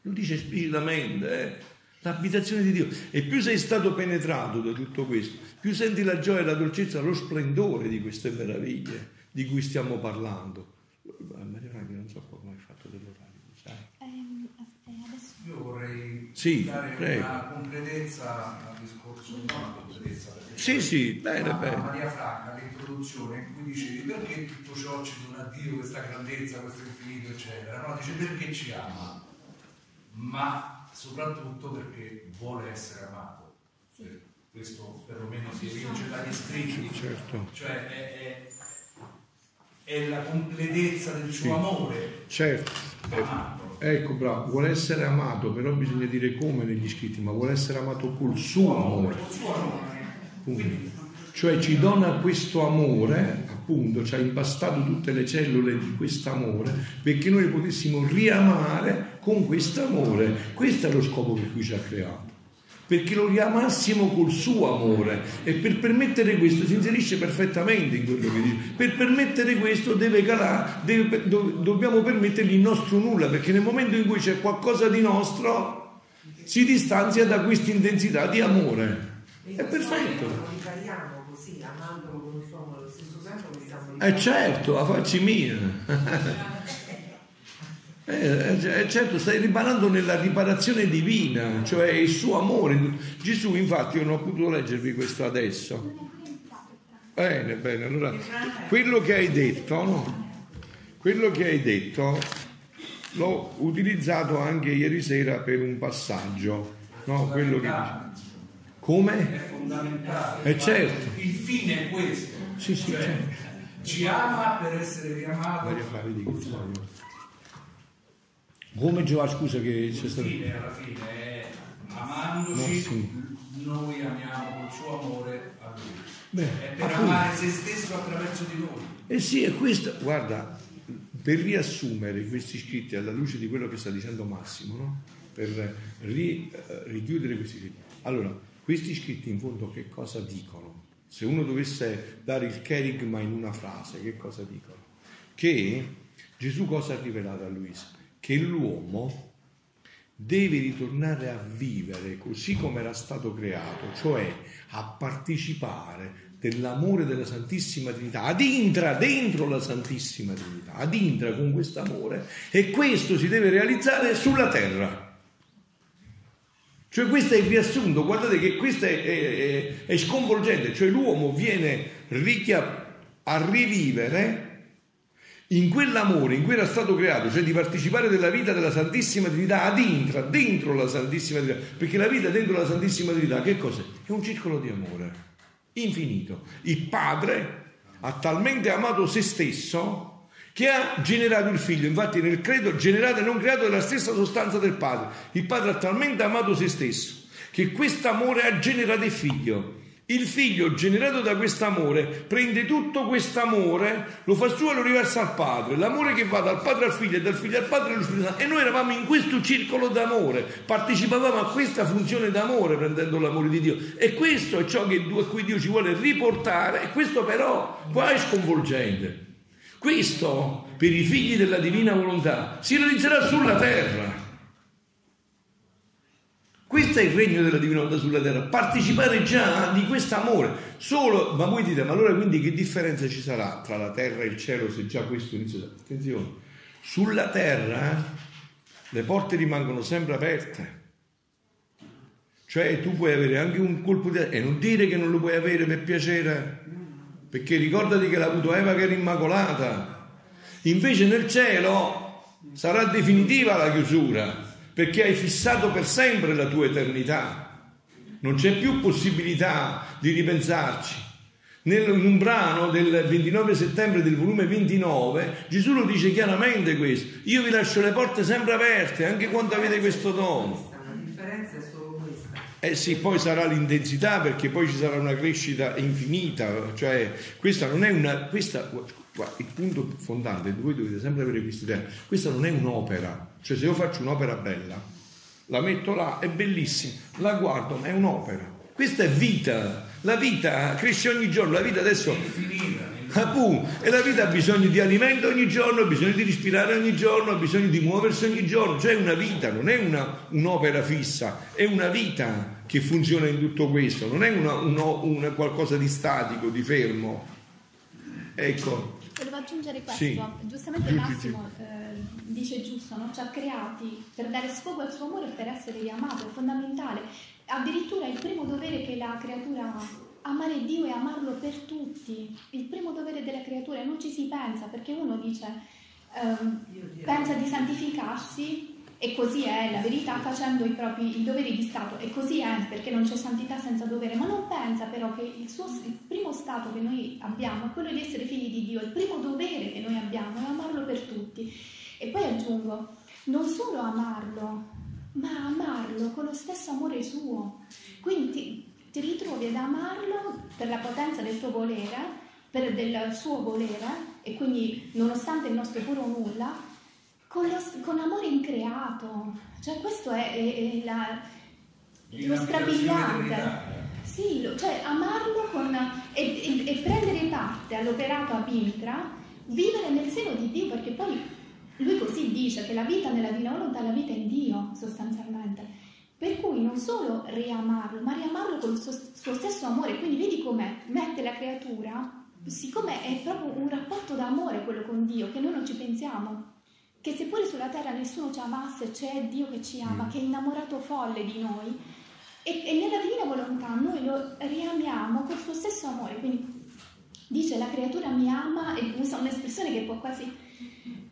Lo dice esplicitamente, eh? l'abitazione di Dio. E più sei stato penetrato da tutto questo, più senti la gioia, la dolcezza, lo splendore di queste meraviglie di cui stiamo parlando. Maria Franchi non so come hai fatto dell'orario, lo sai? Ehm, eh, adesso Io vorrei Sì, dare prego. una completezza al discorso, non una completezza, Sì, sì, bene, a bene. Maria Franca, l'introduzione, in cui dicevi perché tutto ciò ci dona Dio, questa grandezza, questo infinito, eccetera. No, dice perché ci ama, ma soprattutto perché vuole essere amato. Eh, Questo perlomeno si evince dagli scritti, Certo. cioè è, è- è la completezza del suo Sì. amore Certo. amato. Ecco, bravo, vuole essere amato, però bisogna dire come negli scritti, ma vuole essere amato col suo amore. Col suo amore. Punto. Cioè ci dona questo amore, appunto, ci ha impastato tutte le cellule di questo amore perché noi potessimo riamare con questo amore. Questo è lo scopo per cui ci ha creato. Perché lo riamassimo col suo amore e per permettere questo si inserisce perfettamente in quello che dice. Per permettere questo deve calare, deve- do- dobbiamo permettergli il nostro nulla, perché nel momento in cui c'è qualcosa di nostro si distanzia da questa intensità di amore. È perfetto. Lo ricariamo così, amandolo con il suo amore, allo stesso tempo che stiamo Eh certo, la facci mia. Eh, eh, certo, stai riparando nella riparazione divina, cioè il suo amore. Gesù, infatti, io non ho potuto leggervi questo adesso. Bene, bene, allora quello che hai detto, no? Quello che hai detto l'ho utilizzato anche ieri sera per un passaggio, no? Quello che dice. Come? È fondamentale. Eh, certo. Il fine è questo. Sì, sì, Cioè, certo. Ci ama per essere riamato. Maria Flavia, di storia? Come Giovanni, scusa che c'è Il stato... fine alla fine è amandoci, No, sì. noi amiamo col suo amore a lui. Beh, è per appunto. amare se stesso attraverso di noi. Eh sì, è questo, guarda, per riassumere questi scritti alla luce di quello che sta dicendo Massimo, no? per ri- eh, richiudere questi scritti. Allora, questi scritti in fondo che cosa dicono? Se uno dovesse dare il cherigma in una frase, che cosa dicono? Che Gesù cosa ha rivelato a Luisa? Che l'uomo deve ritornare a vivere così come era stato creato, cioè a partecipare dell'amore della Santissima Trinità, ad intra dentro la Santissima Trinità, ad intra con questo amore e questo si deve realizzare sulla terra. Cioè questo è il riassunto, guardate che questo è, è- è- sconvolgente, cioè l'uomo viene richia- a rivivere in quell'amore in cui era stato creato, cioè di partecipare della vita della Santissima Trinità ad intra, dentro la Santissima Trinità, perché la vita dentro la Santissima Trinità che cos'è? È un circolo di amore infinito. Il Padre ha talmente amato se stesso che ha generato il figlio, infatti nel credo generato e non creato è la stessa sostanza del Padre. Il Padre ha talmente amato se stesso che questo amore ha generato il figlio. Il figlio generato da questo amore prende tutto questo amore, lo fa suo e lo riversa al padre. L'amore che va dal padre al figlio e dal figlio al padre. E noi eravamo in questo circolo d'amore, partecipavamo a questa funzione d'amore prendendo l'amore di Dio. E questo è ciò che, a cui Dio ci vuole riportare. E questo però qua è sconvolgente. Questo per i figli della divina volontà si realizzerà sulla terra. Questo è il regno della divina volontà sulla terra, partecipare già di questo amore. Solo, ma voi dite, ma allora quindi che differenza ci sarà tra la terra e il cielo se già questo inizia? Attenzione, sulla terra le porte rimangono sempre aperte. Cioè tu puoi avere anche un colpo di... e non dire che non lo puoi avere per piacere, perché ricordati che l'ha avuto Eva che era immacolata. Invece nel cielo sarà definitiva la chiusura, perché hai fissato per sempre la tua eternità. Non c'è più possibilità di ripensarci. Nel, in un brano del 29 settembre del volume 29 Gesù lo dice chiaramente questo. Io vi lascio le porte sempre aperte, anche quando avete questo dono. La differenza è solo questa. Eh sì, poi sarà l'intensità perché poi ci sarà una crescita infinita, cioè questa non è una, questa, il punto fondante, voi dovete sempre avere questa idea, questa non è un'opera, cioè se io faccio un'opera bella, la metto là, è bellissima, la guardo, ma è un'opera, questa è vita, la vita cresce ogni giorno, la vita adesso Infinita. Appunto, e la vita ha bisogno di alimento ogni giorno, ha bisogno di respirare ogni giorno, ha bisogno di muoversi ogni giorno, cioè è una vita, non è una, un'opera fissa, è una vita che funziona in tutto questo, non è una, uno- una qualcosa di statico, di fermo. Ecco, Volevo aggiungere questo, Sì. giustamente Massimo eh, dice giusto, no? ci ha creati per dare sfogo al suo amore e per essere riamato, è fondamentale. Addirittura il primo dovere che la creatura ha, amare Dio e amarlo per tutti, il primo dovere della creatura, non ci si pensa perché uno dice, ehm, pensa di santificarsi e così è la verità facendo i propri i doveri di Stato e così è perché non c'è santità senza dovere, ma non pensa però che il, suo, il primo stato che noi abbiamo è quello di essere figli di Dio, il primo dovere che noi abbiamo è amarlo per tutti. E poi aggiungo, non solo amarlo, ma amarlo con lo stesso amore suo. Quindi ti, ritrovi ad amarlo per la potenza del tuo volere, per del suo volere, e quindi nonostante il nostro puro nulla, con, lo- con amore increato. Cioè questo è, è- è la- lo strabiliante. Sì, lo- cioè amarlo con, e, e- e prendere parte all'operato a Pintra, vivere nel seno di Dio, perché poi lui così dice che la vita nella divina volontà è la vita in Dio, sostanzialmente. Per cui non solo riamarlo, ma riamarlo con il suo, suo stesso amore. Quindi vedi come mette la creatura, siccome è proprio un rapporto d'amore quello con Dio, che noi non ci pensiamo. Che seppure sulla terra nessuno ci amasse, c'è Dio che ci ama, che è innamorato folle di noi, e, e nella divina volontà noi lo riamiamo col suo stesso amore. Quindi dice la creatura mi ama e usa un'espressione che può quasi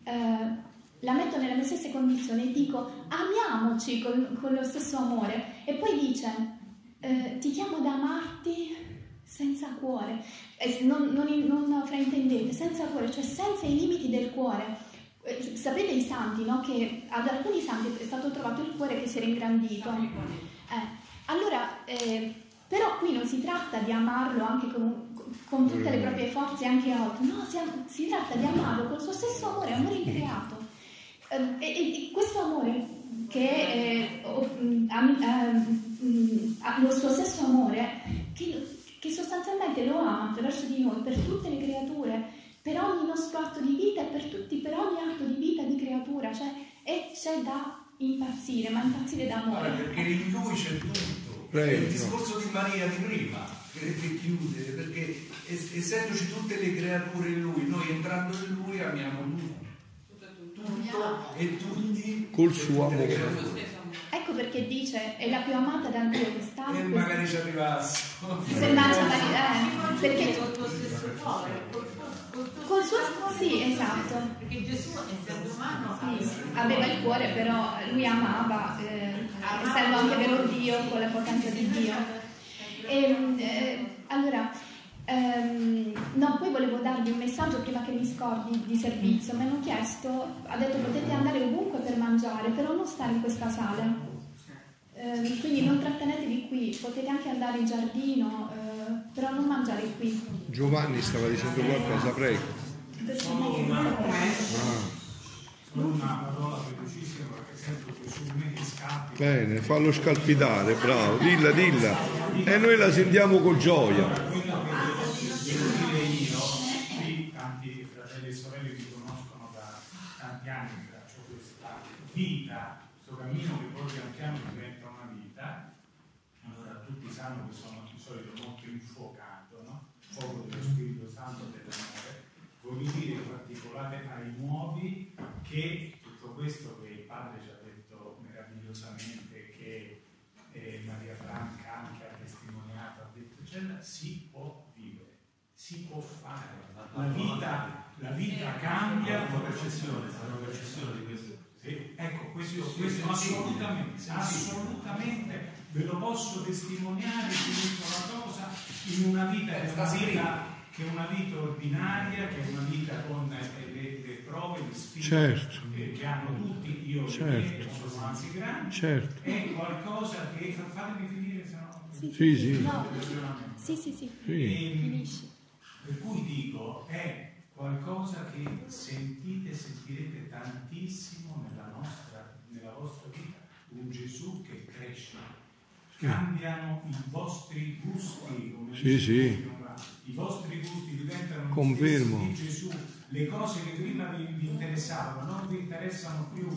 eh, la metto nelle mie stesse condizioni e dico amiamoci con, con lo stesso amore. E poi dice eh, ti chiamo ad amarti senza cuore. Eh, non, non, non fraintendete senza cuore cioè senza i limiti del cuore. Eh, sapete i santi no? che ad alcuni santi è stato trovato il cuore che si era ingrandito. Eh, allora eh, però qui non si tratta di amarlo anche con, con tutte le proprie forze anche oltre no si, si tratta di amarlo col suo stesso amore amore increato e, e questo amore che è oh, mm, ehm, mm, ha lo suo stesso amore che, che sostanzialmente lo ama attraverso di noi per tutte le creature per ogni nostro atto di vita e per tutti per ogni atto di vita di creatura cioè e c'è da impazzire ma impazzire Guarda, d'amore perché in lui c'è tutto. Prego. Il discorso di Maria di prima che, che chiude, perché es- essendoci tutte le creature in lui, noi entrando in lui amiamo tutto. Tutto e tutti. Col suo amore. ecco perché dice è la più amata da Dio sta E magari ci arrivasse. se mangia eh, perché col tuo stesso cuore, col suo sì esatto Perché Gesù, essendo umano, Sì, aveva il cuore, però lui amava, eh, essendo anche vero Dio, con la potenza di Dio. E, eh, allora, ehm, no, poi volevo darvi un messaggio prima che mi scordi di servizio. Mi hanno chiesto, ha detto potete andare ovunque per mangiare, però non stare in questa sala. Ehm, quindi non trattenetevi qui, potete anche andare in giardino, eh, però non mangiare qui. Giovanni stava dicendo qualcosa, prego. Che una- parola velocissima perché sento che su me mi scappi. bene, fallo scalpitare, bravo, dilla, dilla. E noi la sentiamo con gioia. Allora, quello che devo dire io, qui tanti fratelli e sorelle mi conoscono da tanti anni, faccio questa vita, questo cammino che poi pian piano diventa una vita, allora tutti sanno che sono di solito molto infuocato, no? Fuoco dello Spirito Santo dell'amore. Voglio dire in particolare ai nuovi che tutto questo che il padre ci ha detto meravigliosamente, che eh, Maria Franca anche ha testimoniato, ha detto, eccetera, si può vivere, si può fare. La vita, la vita cambia. Una percezione, una percezione di questo. Sì, ecco, questo, questo assolutamente, assolutamente ve lo posso testimoniare di una cosa in una vita che è una vita, che è una vita ordinaria, che è una vita con eh, le, le prove, le sfide Certo. eh, che hanno tutti, io Certo. che sono anzi grandi, Certo. è qualcosa che fa- fatemi finire, se no. Sì, sì. No, sì, sì, sì, Sì. Ehm, finisci. per cui dico, è qualcosa che sentite e sentirete tantissimo nella, nostra, nella vostra vita, un Gesù che cresce. Cambiano i vostri gusti, come Sì, dice sì. i vostri gusti diventano Confermo. stessi di Gesù, le cose che prima vi, vi interessavano non vi interessano più,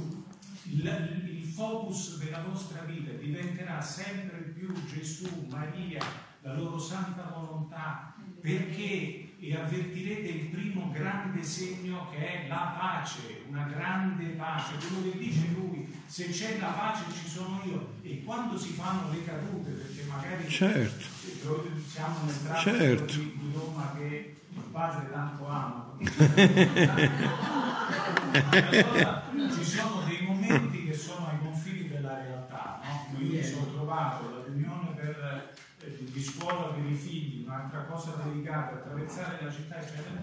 il, il focus della vostra vita diventerà sempre più Gesù, Maria, la loro santa volontà, perché e avvertirete il primo grande segno che è la pace, una grande pace, quello che dice lui, se c'è la pace ci sono io. E quando si fanno le cadute, perché magari Certo. siamo nel traffico Certo. di, di Roma che il padre tanto ama. allora ci sono dei momenti che sono ai confini della realtà, no? Io mi sono trovato la riunione per, eh, di scuola per i figli, un'altra cosa delicata, attraversare la città, eccetera.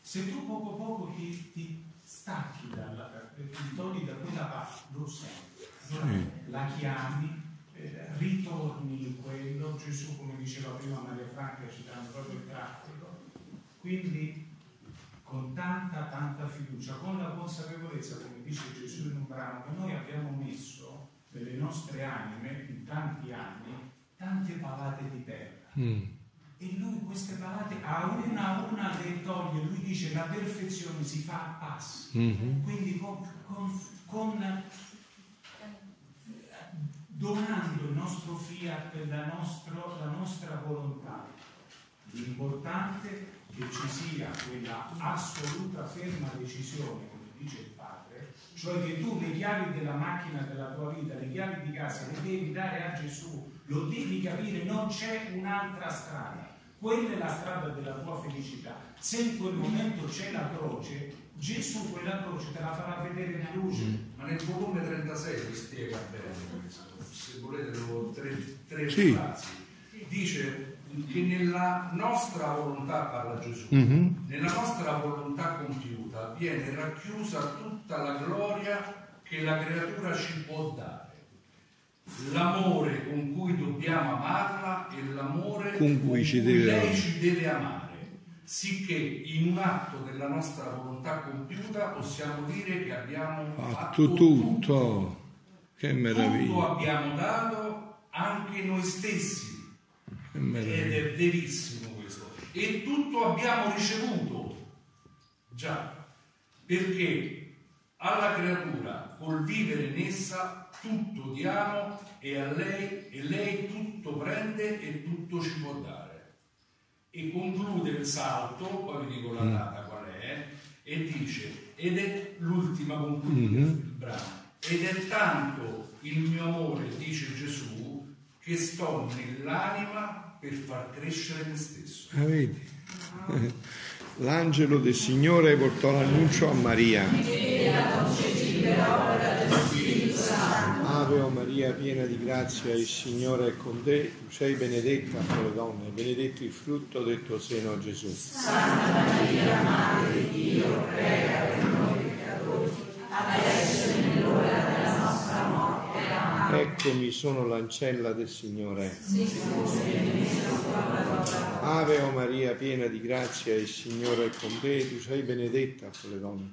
Se tu poco poco ti, ti stacchi dalla, ti togli da quella parte, lo senti, la chiami, eh, ritorni in quello, Gesù come diceva prima Maria Franca citando proprio il traffico, quindi con tanta tanta fiducia, con la consapevolezza, come dice Gesù in un brano, che noi abbiamo messo nelle nostre anime in tanti anni tante palate di terra. Mm. E lui queste palate a una a una le toglie, lui dice la perfezione si fa a passi, Mhm. quindi con, con- con, donando il nostro fiat, la, nostro- la nostra volontà. L'importante è che ci sia quella assoluta ferma decisione, come dice il padre, cioè che tu le chiavi della macchina della tua vita, le chiavi di casa, le devi dare a Gesù, lo devi capire, non c'è un'altra strada. Quella è la strada della tua felicità. Se in quel momento c'è la croce, Gesù quella croce te la farà vedere di luce. Ma nel volume 36 vi spiega bene questo. Se volete devo tre, tre Sì. frasi. Dice che nella nostra volontà, parla Gesù, Mhm. nella nostra volontà compiuta viene racchiusa tutta la gloria che la creatura ci può dare. L'amore con cui dobbiamo amarla e l'amore Con cui ci deve lei ci deve amare, sicché in un atto della nostra volontà compiuta possiamo dire che abbiamo Fatto tutto. Che tutto meraviglia. abbiamo dato anche noi stessi. Che Ed è verissimo questo. E tutto abbiamo ricevuto. Già, perché alla creatura, col vivere in essa, tutto diamo e a lei, e lei tutto prende e tutto ci può dare. E conclude il salto, poi vi dico la data qual è, e dice, ed è l'ultima conclude Mhm. il brano, ed è tanto il mio amore, dice Gesù, che sto nell'anima per far crescere me stesso. Ah, vedi? L'angelo del Signore portò l'annuncio a Maria. Ave o Maria, piena di grazia, il Signore è con te. Tu sei benedetta fra le donne, e benedetto il frutto del tuo seno, Gesù. Eccomi, sono l'ancella del Signore. Ave o Maria, piena di grazia, il Signore è con te, tu sei benedetta fra le donne,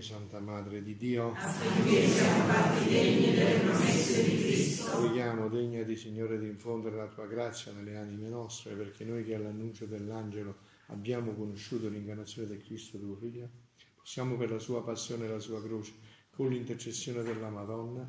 Santa Madre di Dio. Preghiamo, degna di Signore, di infondere la tua grazia nelle anime nostre, perché noi che all'annuncio dell'angelo abbiamo conosciuto l'incarnazione del Cristo, tuo Figlio, possiamo per la sua passione e la sua croce, con l'intercessione della Madonna,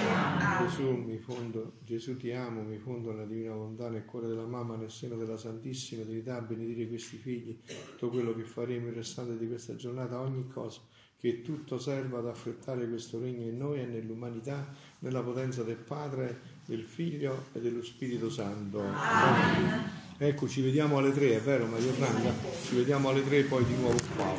Gesù mi fondo, Gesù ti amo, mi fondo nella divina volontà, nel cuore della mamma, nel seno della Santissima Trinità, benedire questi figli, tutto quello che faremo il restante di questa giornata, ogni cosa, che tutto serva ad affrettare questo regno in noi e nell'umanità, nella potenza del Padre, del Figlio e dello Spirito Santo. Amen. Ecco, ci vediamo alle tre, è vero Maria Franca? Ci vediamo alle tre poi di nuovo qua.